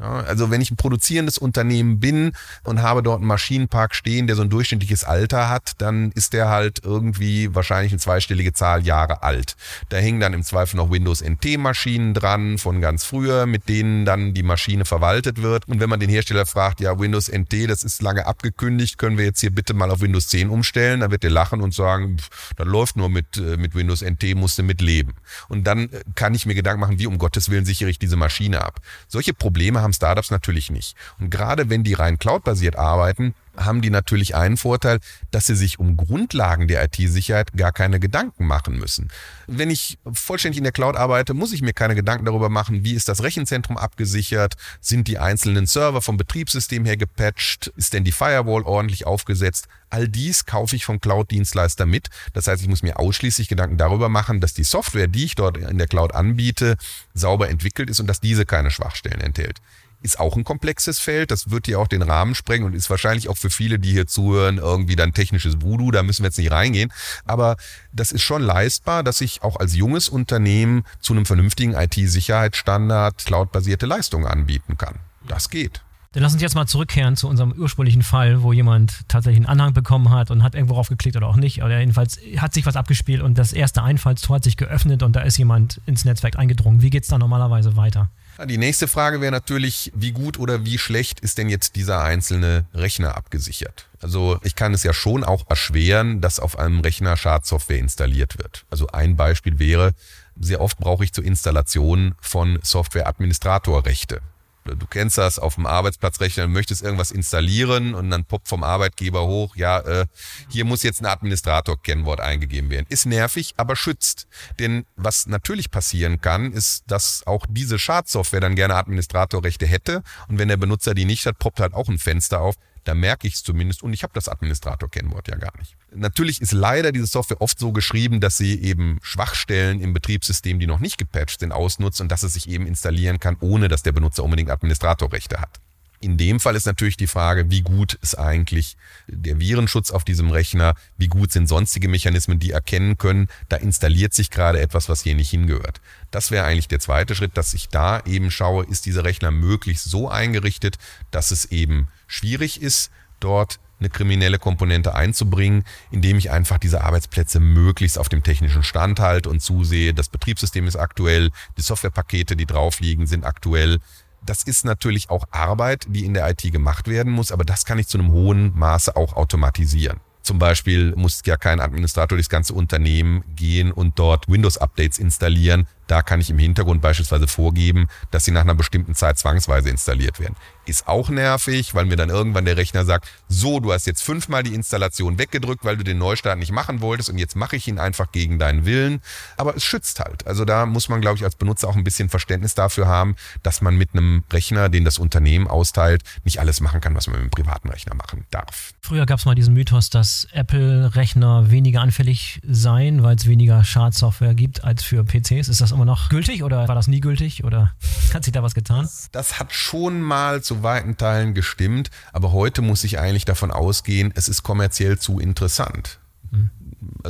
Ja, also wenn ich ein produzierendes Unternehmen bin und habe dort einen Maschinenpark stehen, der so ein durchschnittliches Alter hat, dann ist der halt irgendwie wahrscheinlich eine zweistellige Zahl Jahre alt. Da hängen dann im Zweifel noch Windows NT Maschinen dran von ganz früher, mit denen dann die Maschine verwaltet wird. Und wenn man den Hersteller fragt, ja Windows NT, das ist lange abgekündigt, können wir jetzt hier bitte mal auf Windows 10 umstellen, dann wird der lachen und sagen, pff, das läuft nur mit, äh, mit Windows NT, musst du mit leben. Und dann äh, kann ich mir Gedanken machen, wie um Gottes Willen sichere ich diese Maschine ab. Solche Probleme haben haben Startups natürlich nicht. Und gerade wenn die rein cloudbasiert arbeiten, haben die natürlich einen Vorteil, dass sie sich um Grundlagen der IT-Sicherheit gar keine Gedanken machen müssen. Wenn ich vollständig in der Cloud arbeite, muss ich mir keine Gedanken darüber machen, wie ist das Rechenzentrum abgesichert, sind die einzelnen Server vom Betriebssystem her gepatcht, ist denn die Firewall ordentlich aufgesetzt. All dies kaufe ich vom Cloud-Dienstleister mit. Das heißt, ich muss mir ausschließlich Gedanken darüber machen, dass die Software, die ich dort in der Cloud anbiete, sauber entwickelt ist und dass diese keine Schwachstellen enthält. Ist auch ein komplexes Feld. Das wird hier auch den Rahmen sprengen und ist wahrscheinlich auch für viele, die hier zuhören, irgendwie dann technisches Voodoo. Da müssen wir jetzt nicht reingehen. Aber das ist schon leistbar, dass ich auch als junges Unternehmen zu einem vernünftigen IT-Sicherheitsstandard cloudbasierte Leistungen anbieten kann. Das geht. Dann lass uns jetzt mal zurückkehren zu unserem ursprünglichen Fall, wo jemand tatsächlich einen Anhang bekommen hat und hat irgendwo raufgeklickt oder auch nicht. Oder jedenfalls hat sich was abgespielt und das erste Einfallstor hat sich geöffnet und da ist jemand ins Netzwerk eingedrungen. Wie geht es da normalerweise weiter? Die nächste Frage wäre natürlich, wie gut oder wie schlecht ist denn jetzt dieser einzelne Rechner abgesichert? Also ich kann es ja schon auch erschweren, dass auf einem Rechner Schadsoftware installiert wird. Also ein Beispiel wäre, sehr oft brauche ich zur Installation von Software-Administratorrechte. Du kennst das auf dem Arbeitsplatzrechner, du möchtest irgendwas installieren und dann poppt vom Arbeitgeber hoch, ja, äh, hier muss jetzt ein Administrator-Kennwort eingegeben werden. Ist nervig, aber schützt. Denn was natürlich passieren kann, ist, dass auch diese Schadsoftware dann gerne Administratorrechte hätte und wenn der Benutzer die nicht hat, poppt halt auch ein Fenster auf, da merke ich es zumindest und ich habe das Administrator-Kennwort ja gar nicht. Natürlich ist leider diese Software oft so geschrieben, dass sie eben Schwachstellen im Betriebssystem, die noch nicht gepatcht sind, ausnutzt und dass es sich eben installieren kann, ohne dass der Benutzer unbedingt Administratorrechte hat. In dem Fall ist natürlich die Frage, wie gut ist eigentlich der Virenschutz auf diesem Rechner, wie gut sind sonstige Mechanismen, die erkennen können, da installiert sich gerade etwas, was hier nicht hingehört. Das wäre eigentlich der zweite Schritt, dass ich da eben schaue, ist dieser Rechner möglichst so eingerichtet, dass es eben schwierig ist, dort eine kriminelle Komponente einzubringen, indem ich einfach diese Arbeitsplätze möglichst auf dem technischen Stand halte und zusehe, das Betriebssystem ist aktuell, die Softwarepakete, die drauf liegen, sind aktuell, das ist natürlich auch Arbeit, die in der IT gemacht werden muss, aber das kann ich zu einem hohen Maße auch automatisieren. Zum Beispiel muss ja kein Administrator durchs ganze Unternehmen gehen und dort Windows-Updates installieren. Da kann ich im Hintergrund beispielsweise vorgeben, dass sie nach einer bestimmten Zeit zwangsweise installiert werden. Ist auch nervig, weil mir dann irgendwann der Rechner sagt, so, du hast jetzt fünfmal die Installation weggedrückt, weil du den Neustart nicht machen wolltest und jetzt mache ich ihn einfach gegen deinen Willen. Aber es schützt halt. Also da muss man, glaube ich, als Benutzer auch ein bisschen Verständnis dafür haben, dass man mit einem Rechner, den das Unternehmen austeilt, nicht alles machen kann, was man mit einem privaten Rechner machen darf. Früher gab es mal diesen Mythos, dass Apple-Rechner weniger anfällig seien, weil es weniger Schadsoftware gibt als für PCs. Ist das immer noch gültig oder war das nie gültig oder hat sich da was getan? Das hat schon mal zu weiten Teilen gestimmt, aber heute muss ich eigentlich davon ausgehen, es ist kommerziell zu interessant. Hm.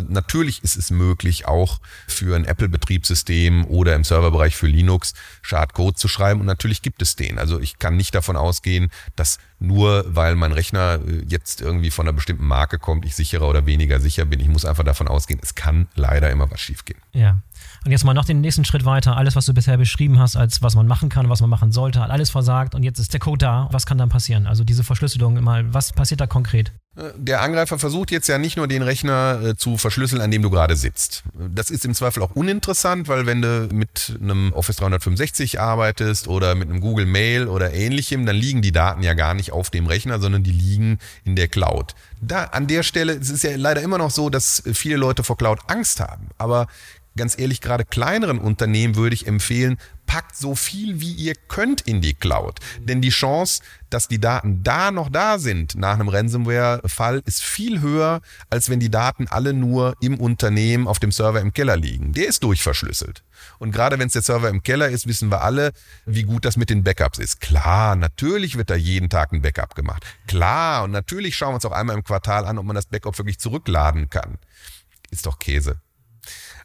Natürlich ist es möglich, auch für ein Apple-Betriebssystem oder im Serverbereich für Linux Schadcode zu schreiben und natürlich gibt es den. Also ich kann nicht davon ausgehen, dass nur weil mein Rechner äh, jetzt irgendwie von einer bestimmten Marke kommt, ich sicherer oder weniger sicher bin. Ich muss einfach davon ausgehen, es kann leider immer was schiefgehen. Ja. Und jetzt mal noch den nächsten Schritt weiter. Alles, was du bisher beschrieben hast, als was man machen kann, was man machen sollte, hat alles versagt und jetzt ist der Code da. Was kann dann passieren? Also diese Verschlüsselung mal, was passiert da konkret? Äh, der Angreifer versucht jetzt ja nicht nur den Rechner äh, zu verschlüsseln, an dem du gerade sitzt. Das ist im Zweifel auch uninteressant, weil wenn du mit einem Office 365 arbeitest oder mit einem Google Mail oder ähnlichem, dann liegen die Daten ja gar nicht auf dem Rechner, sondern die liegen in der Cloud. Da an der Stelle, es ist ja leider immer noch so, dass viele Leute vor Cloud Angst haben. Aber ganz ehrlich, gerade kleineren Unternehmen würde ich empfehlen, packt so viel wie ihr könnt in die Cloud. Denn die Chance, dass die Daten da noch da sind nach einem Ransomware-Fall, ist viel höher, als wenn die Daten alle nur im Unternehmen auf dem Server im Keller liegen. Der ist durchverschlüsselt. Und gerade wenn es der Server im Keller ist, wissen wir alle, wie gut das mit den Backups ist. Klar, natürlich wird da jeden Tag ein Backup gemacht. Klar, und natürlich schauen wir uns auch einmal im Quartal an, ob man das Backup wirklich zurückladen kann. Ist doch Käse.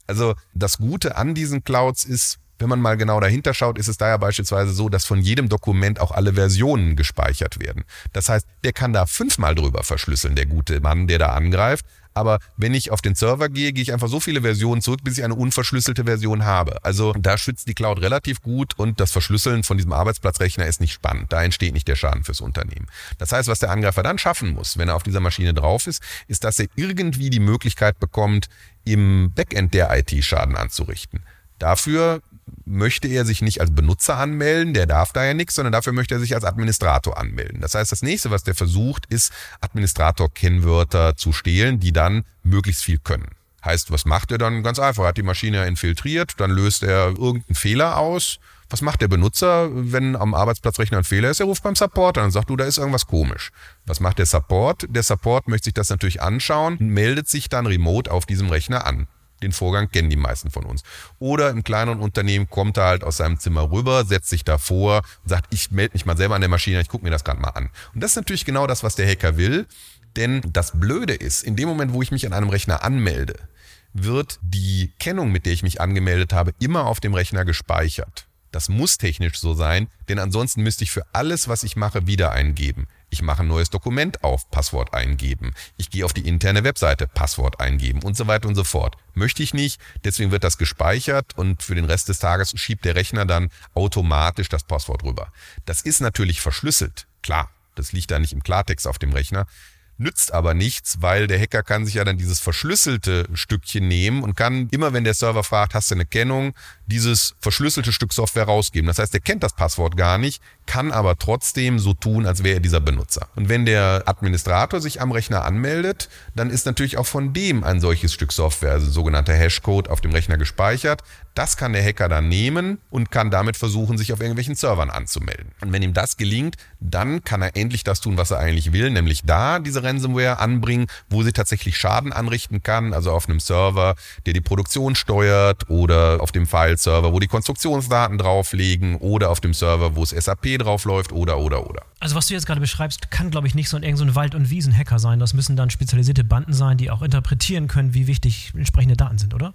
Also das Gute an diesen Clouds ist, wenn man mal genau dahinter schaut, ist es da ja beispielsweise so, dass von jedem Dokument auch alle Versionen gespeichert werden. Das heißt, der kann da fünfmal drüber verschlüsseln, der gute Mann, der da angreift. Aber wenn ich auf den Server gehe, gehe ich einfach so viele Versionen zurück, bis ich eine unverschlüsselte Version habe. Also da schützt die Cloud relativ gut und das Verschlüsseln von diesem Arbeitsplatzrechner ist nicht spannend. Da entsteht nicht der Schaden fürs Unternehmen. Das heißt, was der Angreifer dann schaffen muss, wenn er auf dieser Maschine drauf ist, ist, dass er irgendwie die Möglichkeit bekommt, im Backend der IT Schaden anzurichten. Dafür möchte er sich nicht als Benutzer anmelden, der darf da ja nichts, sondern dafür möchte er sich als Administrator anmelden. Das heißt, das nächste, was der versucht, ist Administrator-Kennwörter zu stehlen, die dann möglichst viel können. Heißt, was macht er dann? Ganz einfach, er hat die Maschine infiltriert, dann löst er irgendeinen Fehler aus. Was macht der Benutzer, wenn am Arbeitsplatzrechner ein Fehler ist? Er ruft beim Support an und sagt, du, da ist irgendwas komisch. Was macht der Support? Der Support möchte sich das natürlich anschauen und meldet sich dann remote auf diesem Rechner an Den Vorgang kennen die meisten von uns. Oder im kleineren Unternehmen kommt er halt aus seinem Zimmer rüber, setzt sich davor sagt, ich melde mich mal selber an der Maschine, ich gucke mir das gerade mal an. Und das ist natürlich genau das, was der Hacker will. Denn das Blöde ist, in dem Moment, wo ich mich an einem Rechner anmelde, wird die Kennung, mit der ich mich angemeldet habe, immer auf dem Rechner gespeichert. Das muss technisch so sein, denn ansonsten müsste ich für alles, was ich mache, wieder eingeben. Ich mache ein neues Dokument auf, Passwort eingeben. Ich gehe auf die interne Webseite, Passwort eingeben und so weiter und so fort. Möchte ich nicht, deswegen wird das gespeichert und für den Rest des Tages schiebt der Rechner dann automatisch das Passwort rüber. Das ist natürlich verschlüsselt, klar. Das liegt da nicht im Klartext auf dem Rechner nützt aber nichts, weil der Hacker kann sich ja dann dieses verschlüsselte Stückchen nehmen und kann immer, wenn der Server fragt, hast du eine Kennung, dieses verschlüsselte Stück Software rausgeben. Das heißt, er kennt das Passwort gar nicht, kann aber trotzdem so tun, als wäre er dieser Benutzer. Und wenn der Administrator sich am Rechner anmeldet, dann ist natürlich auch von dem ein solches Stück Software, also sogenannter Hashcode, auf dem Rechner gespeichert. Das kann der Hacker dann nehmen und kann damit versuchen, sich auf irgendwelchen Servern anzumelden. Und wenn ihm das gelingt, dann kann er endlich das tun, was er eigentlich will, nämlich da diese Ransomware anbringen, wo sie tatsächlich Schaden anrichten kann, also auf einem Server, der die Produktion steuert oder auf dem File-Server, wo die Konstruktionsdaten drauflegen oder auf dem Server, wo es SAP draufläuft oder oder oder. Also was du jetzt gerade beschreibst, kann glaube ich nicht so ein, irgend so ein Wald- und Wiesen-Hacker sein. Das müssen dann spezialisierte Banden sein, die auch interpretieren können, wie wichtig entsprechende Daten sind, oder?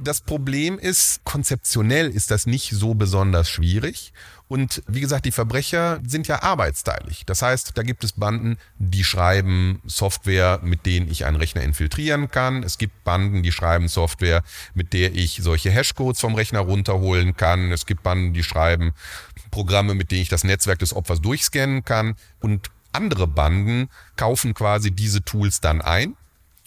Das Problem ist, konzeptionell ist das nicht so besonders schwierig. Und wie gesagt, die Verbrecher sind ja arbeitsteilig. Das heißt, da gibt es Banden, die schreiben Software, mit denen ich einen Rechner infiltrieren kann. Es gibt Banden, die schreiben Software, mit der ich solche Hashcodes vom Rechner runterholen kann. Es gibt Banden, die schreiben Programme, mit denen ich das Netzwerk des Opfers durchscannen kann. Und andere Banden kaufen quasi diese Tools dann ein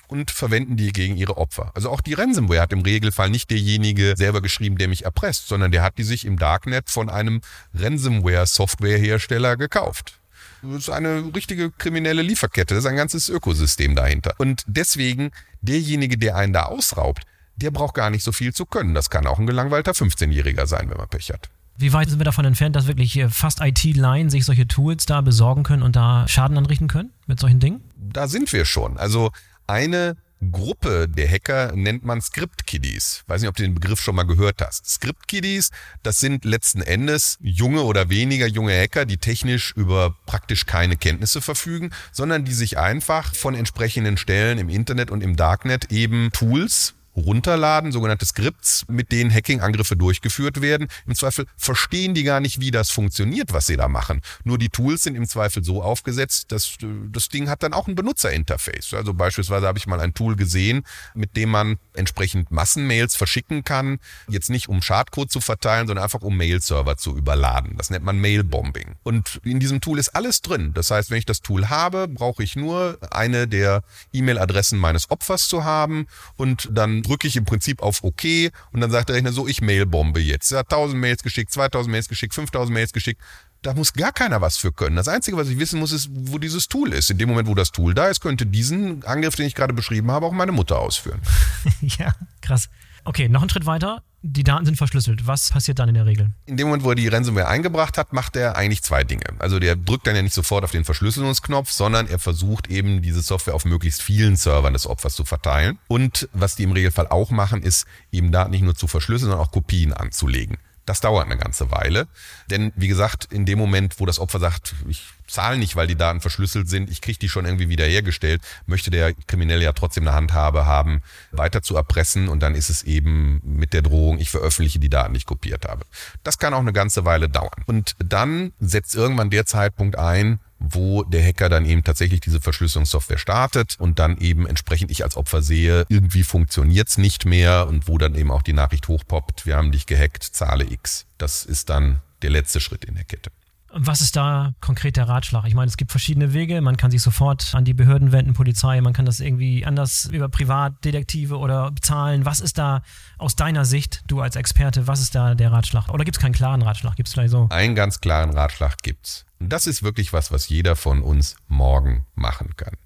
und verwenden die gegen ihre Opfer. Also auch die Ransomware hat im Regelfall nicht derjenige selber geschrieben, der mich erpresst, sondern der hat die sich im Darknet von einem Ransomware-Softwarehersteller gekauft. Das ist eine richtige kriminelle Lieferkette, das ist ein ganzes Ökosystem dahinter. Und deswegen, derjenige, der einen da ausraubt, der braucht gar nicht so viel zu können. Das kann auch ein gelangweilter 15-Jähriger sein, wenn man Pech hat. Wie weit sind wir davon entfernt, dass wirklich fast IT-Line sich solche Tools da besorgen können und da Schaden anrichten können mit solchen Dingen? Da sind wir schon. Also eine Gruppe der Hacker nennt man Script Kiddies. Weiß nicht, ob du den Begriff schon mal gehört hast. Script Kiddies, das sind letzten Endes junge oder weniger junge Hacker, die technisch über praktisch keine Kenntnisse verfügen, sondern die sich einfach von entsprechenden Stellen im Internet und im Darknet eben Tools runterladen, sogenannte Skripts, mit denen Hacking-Angriffe durchgeführt werden. Im Zweifel verstehen die gar nicht, wie das funktioniert, was sie da machen. Nur die Tools sind im Zweifel so aufgesetzt, dass äh, das Ding hat dann auch ein Benutzerinterface. Also beispielsweise habe ich mal ein Tool gesehen, mit dem man entsprechend Massenmails verschicken kann. Jetzt nicht um Schadcode zu verteilen, sondern einfach um Mail-Server zu überladen. Das nennt man Mail-Bombing. Und in diesem Tool ist alles drin. Das heißt, wenn ich das Tool habe, brauche ich nur eine der E-Mail-Adressen meines Opfers zu haben und dann drücke ich im Prinzip auf OK und dann sagt der Rechner so, ich Mailbombe jetzt. Er hat 1000 Mails geschickt, 2000 Mails geschickt, 5000 Mails geschickt. Da muss gar keiner was für können. Das Einzige, was ich wissen muss, ist, wo dieses Tool ist. In dem Moment, wo das Tool da ist, könnte diesen Angriff, den ich gerade beschrieben habe, auch meine Mutter ausführen. ja, krass. Okay, noch einen Schritt weiter. Die Daten sind verschlüsselt. Was passiert dann in der Regel? In dem Moment, wo er die Ransomware eingebracht hat, macht er eigentlich zwei Dinge. Also der drückt dann ja nicht sofort auf den Verschlüsselungsknopf, sondern er versucht eben diese Software auf möglichst vielen Servern des Opfers zu verteilen. Und was die im Regelfall auch machen, ist eben Daten nicht nur zu verschlüsseln, sondern auch Kopien anzulegen. Das dauert eine ganze Weile. Denn wie gesagt, in dem Moment, wo das Opfer sagt, ich zahle nicht, weil die Daten verschlüsselt sind, ich kriege die schon irgendwie wiederhergestellt, möchte der Kriminelle ja trotzdem eine Handhabe haben, weiter zu erpressen und dann ist es eben mit der Drohung, ich veröffentliche die Daten, die ich kopiert habe. Das kann auch eine ganze Weile dauern. Und dann setzt irgendwann der Zeitpunkt ein, wo der Hacker dann eben tatsächlich diese Verschlüsselungssoftware startet und dann eben entsprechend ich als Opfer sehe, irgendwie funktioniert's nicht mehr und wo dann eben auch die Nachricht hochpoppt, wir haben dich gehackt, zahle X. Das ist dann der letzte Schritt in der Kette. Was ist da konkret der Ratschlag? Ich meine, es gibt verschiedene Wege. Man kann sich sofort an die Behörden wenden, Polizei, man kann das irgendwie anders über Privatdetektive oder bezahlen. Was ist da aus deiner Sicht, du als Experte, was ist da der Ratschlag? Oder gibt es keinen klaren Ratschlag? Gibt es vielleicht so? Einen ganz klaren Ratschlag gibt's. Und das ist wirklich was, was jeder von uns morgen machen kann.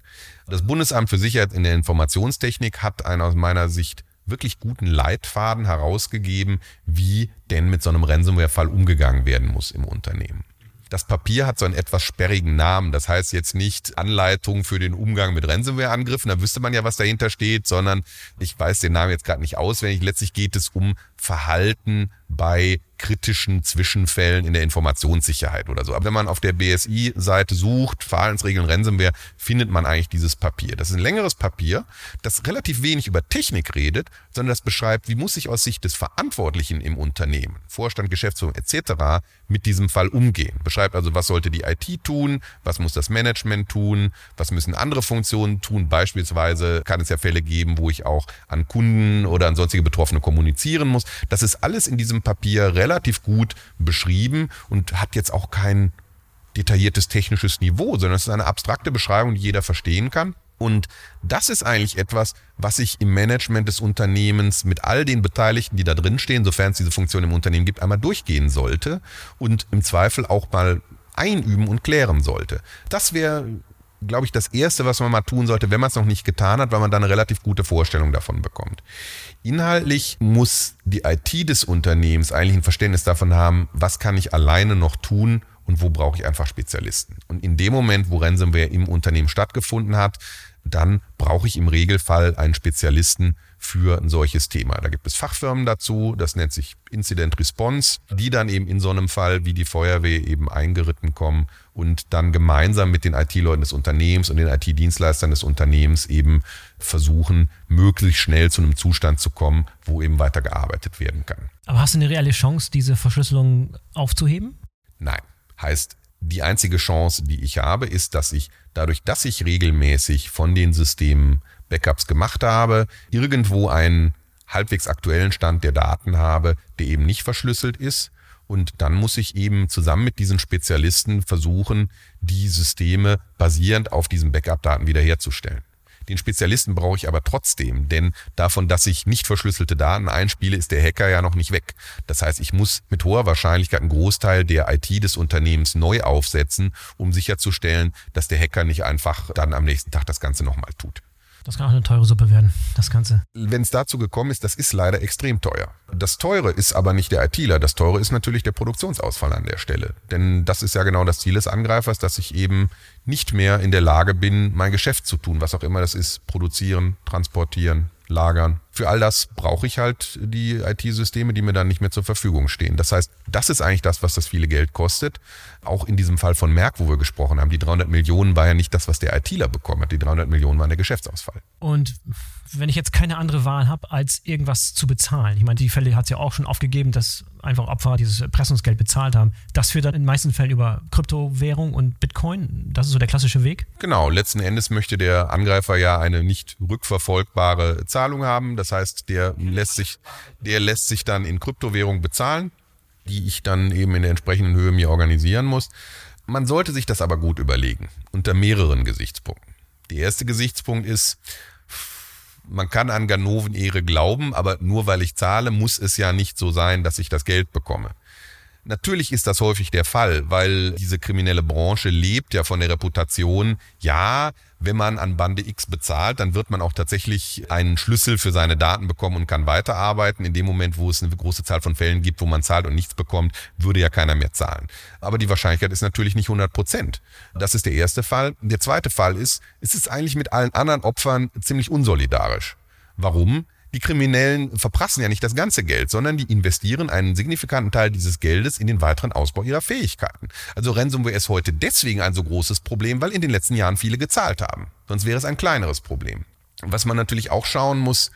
Das Bundesamt für Sicherheit in der Informationstechnik hat einen aus meiner Sicht wirklich guten Leitfaden herausgegeben, wie denn mit so einem Ransomware-Fall umgegangen werden muss im Unternehmen. Das Papier hat so einen etwas sperrigen Namen. Das heißt jetzt nicht Anleitung für den Umgang mit Ransomware-Angriffen. Da wüsste man ja, was dahinter steht, sondern ich weiß den Namen jetzt gerade nicht auswendig. Letztlich geht es um Verhalten bei kritischen Zwischenfällen in der Informationssicherheit oder so. Aber wenn man auf der BSI-Seite sucht, Verhaltensregeln Ransomware, findet man eigentlich dieses Papier. Das ist ein längeres Papier, das relativ wenig über Technik redet, sondern das beschreibt, wie muss ich aus Sicht des Verantwortlichen im Unternehmen, Vorstand, Geschäftsführung etc. mit diesem Fall umgehen. Beschreibt also, was sollte die IT tun, was muss das Management tun, was müssen andere Funktionen tun. Beispielsweise kann es ja Fälle geben, wo ich auch an Kunden oder an sonstige Betroffene kommunizieren muss. Das ist alles in diesem Papier relativ gut beschrieben und hat jetzt auch kein detailliertes technisches Niveau, sondern es ist eine abstrakte Beschreibung, die jeder verstehen kann. Und das ist eigentlich etwas, was ich im Management des Unternehmens mit all den Beteiligten, die da drin stehen, sofern es diese Funktion im Unternehmen gibt, einmal durchgehen sollte und im Zweifel auch mal einüben und klären sollte. Das wäre, glaube ich, das Erste, was man mal tun sollte, wenn man es noch nicht getan hat, weil man dann eine relativ gute Vorstellung davon bekommt. Inhaltlich muss die IT des Unternehmens eigentlich ein Verständnis davon haben, was kann ich alleine noch tun und wo brauche ich einfach Spezialisten. Und in dem Moment, wo Ransomware im Unternehmen stattgefunden hat, dann brauche ich im Regelfall einen Spezialisten für ein solches Thema. Da gibt es Fachfirmen dazu, das nennt sich Incident Response, die dann eben in so einem Fall wie die Feuerwehr eben eingeritten kommen und dann gemeinsam mit den IT-Leuten des Unternehmens und den IT-Dienstleistern des Unternehmens eben versuchen, möglichst schnell zu einem Zustand zu kommen, wo eben weitergearbeitet werden kann. Aber hast du eine reelle Chance, diese Verschlüsselung aufzuheben? Nein. Heißt, die einzige Chance, die ich habe, ist, dass ich dadurch, dass ich regelmäßig von den Systemen Backups gemacht habe, irgendwo einen halbwegs aktuellen Stand der Daten habe, der eben nicht verschlüsselt ist. Und dann muss ich eben zusammen mit diesen Spezialisten versuchen, die Systeme basierend auf diesen Backup-Daten wiederherzustellen. Den Spezialisten brauche ich aber trotzdem, denn davon, dass ich nicht verschlüsselte Daten einspiele, ist der Hacker ja noch nicht weg. Das heißt, ich muss mit hoher Wahrscheinlichkeit einen Großteil der IT des Unternehmens neu aufsetzen, um sicherzustellen, dass der Hacker nicht einfach dann am nächsten Tag das Ganze nochmal tut. Das kann auch eine teure Suppe werden, das Ganze. Wenn es dazu gekommen ist, das ist leider extrem teuer. Das Teure ist aber nicht der ITler, das Teure ist natürlich der Produktionsausfall an der Stelle. Denn das ist ja genau das Ziel des Angreifers, dass ich eben nicht mehr in der Lage bin, mein Geschäft zu tun, was auch immer das ist, produzieren, transportieren, lagern. Für all das brauche ich halt die IT-Systeme, die mir dann nicht mehr zur Verfügung stehen. Das heißt, das ist eigentlich das, was das viele Geld kostet. Auch in diesem Fall von Merck, wo wir gesprochen haben, die 300 Millionen war ja nicht das, was der ITler bekommen hat. Die 300 Millionen waren der Geschäftsausfall. Und wenn ich jetzt keine andere Wahl habe, als irgendwas zu bezahlen, ich meine, die Fälle hat es ja auch schon aufgegeben, dass einfach Opfer dieses Erpressungsgeld bezahlt haben. Das führt dann in den meisten Fällen über Kryptowährung und Bitcoin. Das ist so der klassische Weg. Genau, letzten Endes möchte der Angreifer ja eine nicht rückverfolgbare Zahlung haben. Das heißt, der lässt sich, der lässt sich dann in Kryptowährung bezahlen, die ich dann eben in der entsprechenden Höhe mir organisieren muss. Man sollte sich das aber gut überlegen, unter mehreren Gesichtspunkten. Der erste Gesichtspunkt ist, man kann an Ganoven-Ehre glauben, aber nur weil ich zahle, muss es ja nicht so sein, dass ich das Geld bekomme. Natürlich ist das häufig der Fall, weil diese kriminelle Branche lebt ja von der Reputation, ja, wenn man an Bande X bezahlt, dann wird man auch tatsächlich einen Schlüssel für seine Daten bekommen und kann weiterarbeiten. In dem Moment, wo es eine große Zahl von Fällen gibt, wo man zahlt und nichts bekommt, würde ja keiner mehr zahlen. Aber die Wahrscheinlichkeit ist natürlich nicht 100 Prozent. Das ist der erste Fall. Der zweite Fall ist, es ist eigentlich mit allen anderen Opfern ziemlich unsolidarisch. Warum? Die Kriminellen verprassen ja nicht das ganze Geld, sondern die investieren einen signifikanten Teil dieses Geldes in den weiteren Ausbau ihrer Fähigkeiten. Also Ransomware ist heute deswegen ein so großes Problem, weil in den letzten Jahren viele gezahlt haben. Sonst wäre es ein kleineres Problem. Was man natürlich auch schauen muss,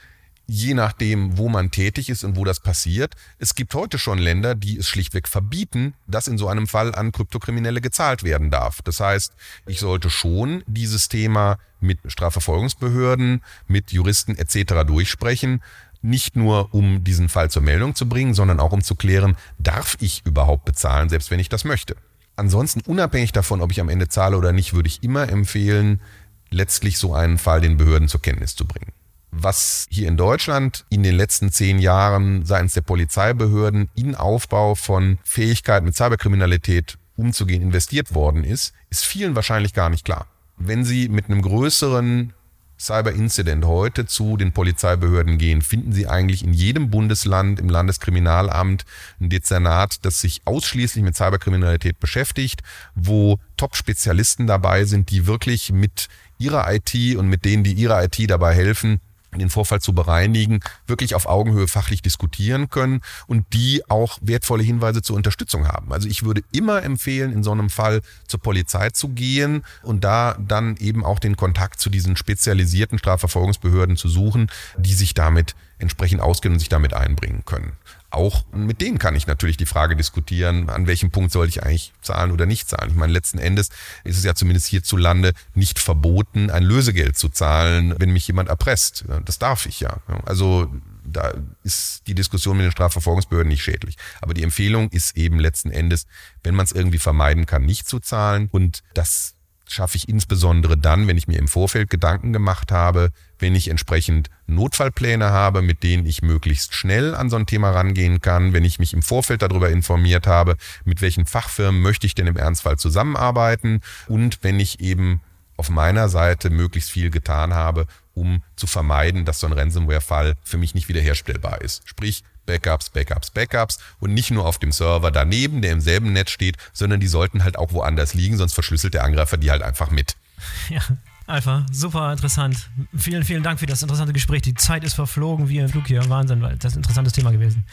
je nachdem, wo man tätig ist und wo das passiert. Es gibt heute schon Länder, die es schlichtweg verbieten, dass in so einem Fall an Kryptokriminelle gezahlt werden darf. Das heißt, ich sollte schon dieses Thema mit Strafverfolgungsbehörden, mit Juristen etc. durchsprechen, nicht nur um diesen Fall zur Meldung zu bringen, sondern auch um zu klären, darf ich überhaupt bezahlen, selbst wenn ich das möchte. Ansonsten, unabhängig davon, ob ich am Ende zahle oder nicht, würde ich immer empfehlen, letztlich so einen Fall den Behörden zur Kenntnis zu bringen was hier in Deutschland in den letzten zehn Jahren seitens der Polizeibehörden in Aufbau von Fähigkeiten mit Cyberkriminalität umzugehen investiert worden ist, ist vielen wahrscheinlich gar nicht klar. Wenn Sie mit einem größeren Cyber-Incident heute zu den Polizeibehörden gehen, finden Sie eigentlich in jedem Bundesland im Landeskriminalamt ein Dezernat, das sich ausschließlich mit Cyberkriminalität beschäftigt, wo Top-Spezialisten dabei sind, die wirklich mit ihrer IT und mit denen, die ihrer IT dabei helfen, den Vorfall zu bereinigen, wirklich auf Augenhöhe fachlich diskutieren können und die auch wertvolle Hinweise zur Unterstützung haben. Also ich würde immer empfehlen, in so einem Fall zur Polizei zu gehen und da dann eben auch den Kontakt zu diesen spezialisierten Strafverfolgungsbehörden zu suchen, die sich damit entsprechend auskennen und sich damit einbringen können auch mit denen kann ich natürlich die Frage diskutieren, an welchem Punkt soll ich eigentlich zahlen oder nicht zahlen. Ich meine, letzten Endes ist es ja zumindest hierzulande nicht verboten, ein Lösegeld zu zahlen, wenn mich jemand erpresst. Das darf ich ja. Also da ist die Diskussion mit den Strafverfolgungsbehörden nicht schädlich. Aber die Empfehlung ist eben letzten Endes, wenn man es irgendwie vermeiden kann, nicht zu zahlen. Und das schaffe ich insbesondere dann, wenn ich mir im Vorfeld Gedanken gemacht habe, wenn ich entsprechend Notfallpläne habe, mit denen ich möglichst schnell an so ein Thema rangehen kann, wenn ich mich im Vorfeld darüber informiert habe, mit welchen Fachfirmen möchte ich denn im Ernstfall zusammenarbeiten und wenn ich eben auf meiner Seite möglichst viel getan habe, um zu vermeiden, dass so ein Ransomware-Fall für mich nicht wiederherstellbar ist. Sprich, Backups, Backups, Backups und nicht nur auf dem Server daneben, der im selben Netz steht, sondern die sollten halt auch woanders liegen, sonst verschlüsselt der Angreifer die halt einfach mit. Ja, Alpha, super interessant. Vielen, vielen Dank für das interessante Gespräch. Die Zeit ist verflogen wie ein Flug hier. Wahnsinn, weil das ist ein interessantes Thema gewesen.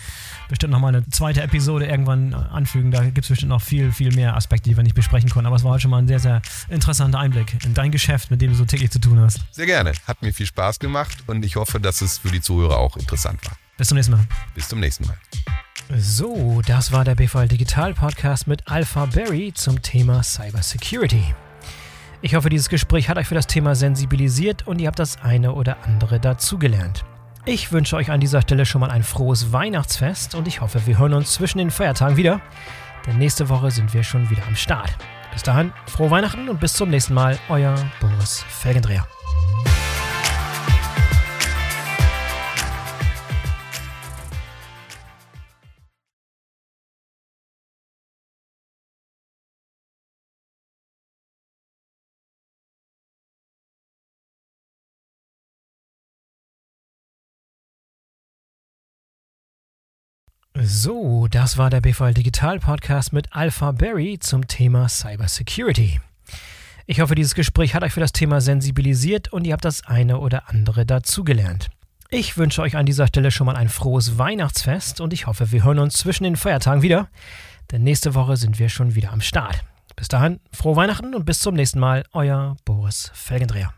Bestimmt nochmal eine zweite Episode irgendwann anfügen. Da gibt es bestimmt noch viel, viel mehr Aspekte, die wir nicht besprechen konnten. Aber es war heute schon mal ein sehr, sehr interessanter Einblick in dein Geschäft, mit dem du so täglich zu tun hast. Sehr gerne. Hat mir viel Spaß gemacht und ich hoffe, dass es für die Zuhörer auch interessant war. Bis zum nächsten Mal. Bis zum nächsten Mal. So, das war der BVL Digital Podcast mit Alpha Berry zum Thema Cybersecurity. Ich hoffe, dieses Gespräch hat euch für das Thema sensibilisiert und ihr habt das eine oder andere dazugelernt. Ich wünsche euch an dieser Stelle schon mal ein frohes Weihnachtsfest und ich hoffe, wir hören uns zwischen den Feiertagen wieder, denn nächste Woche sind wir schon wieder am Start. Bis dahin, frohe Weihnachten und bis zum nächsten Mal, euer Boris Felgendreher. So, das war der BVL Digital Podcast mit Alpha Berry zum Thema Cybersecurity. Ich hoffe, dieses Gespräch hat euch für das Thema sensibilisiert und ihr habt das eine oder andere dazugelernt. Ich wünsche euch an dieser Stelle schon mal ein frohes Weihnachtsfest und ich hoffe, wir hören uns zwischen den Feiertagen wieder, denn nächste Woche sind wir schon wieder am Start. Bis dahin, frohe Weihnachten und bis zum nächsten Mal, euer Boris Felgendreher.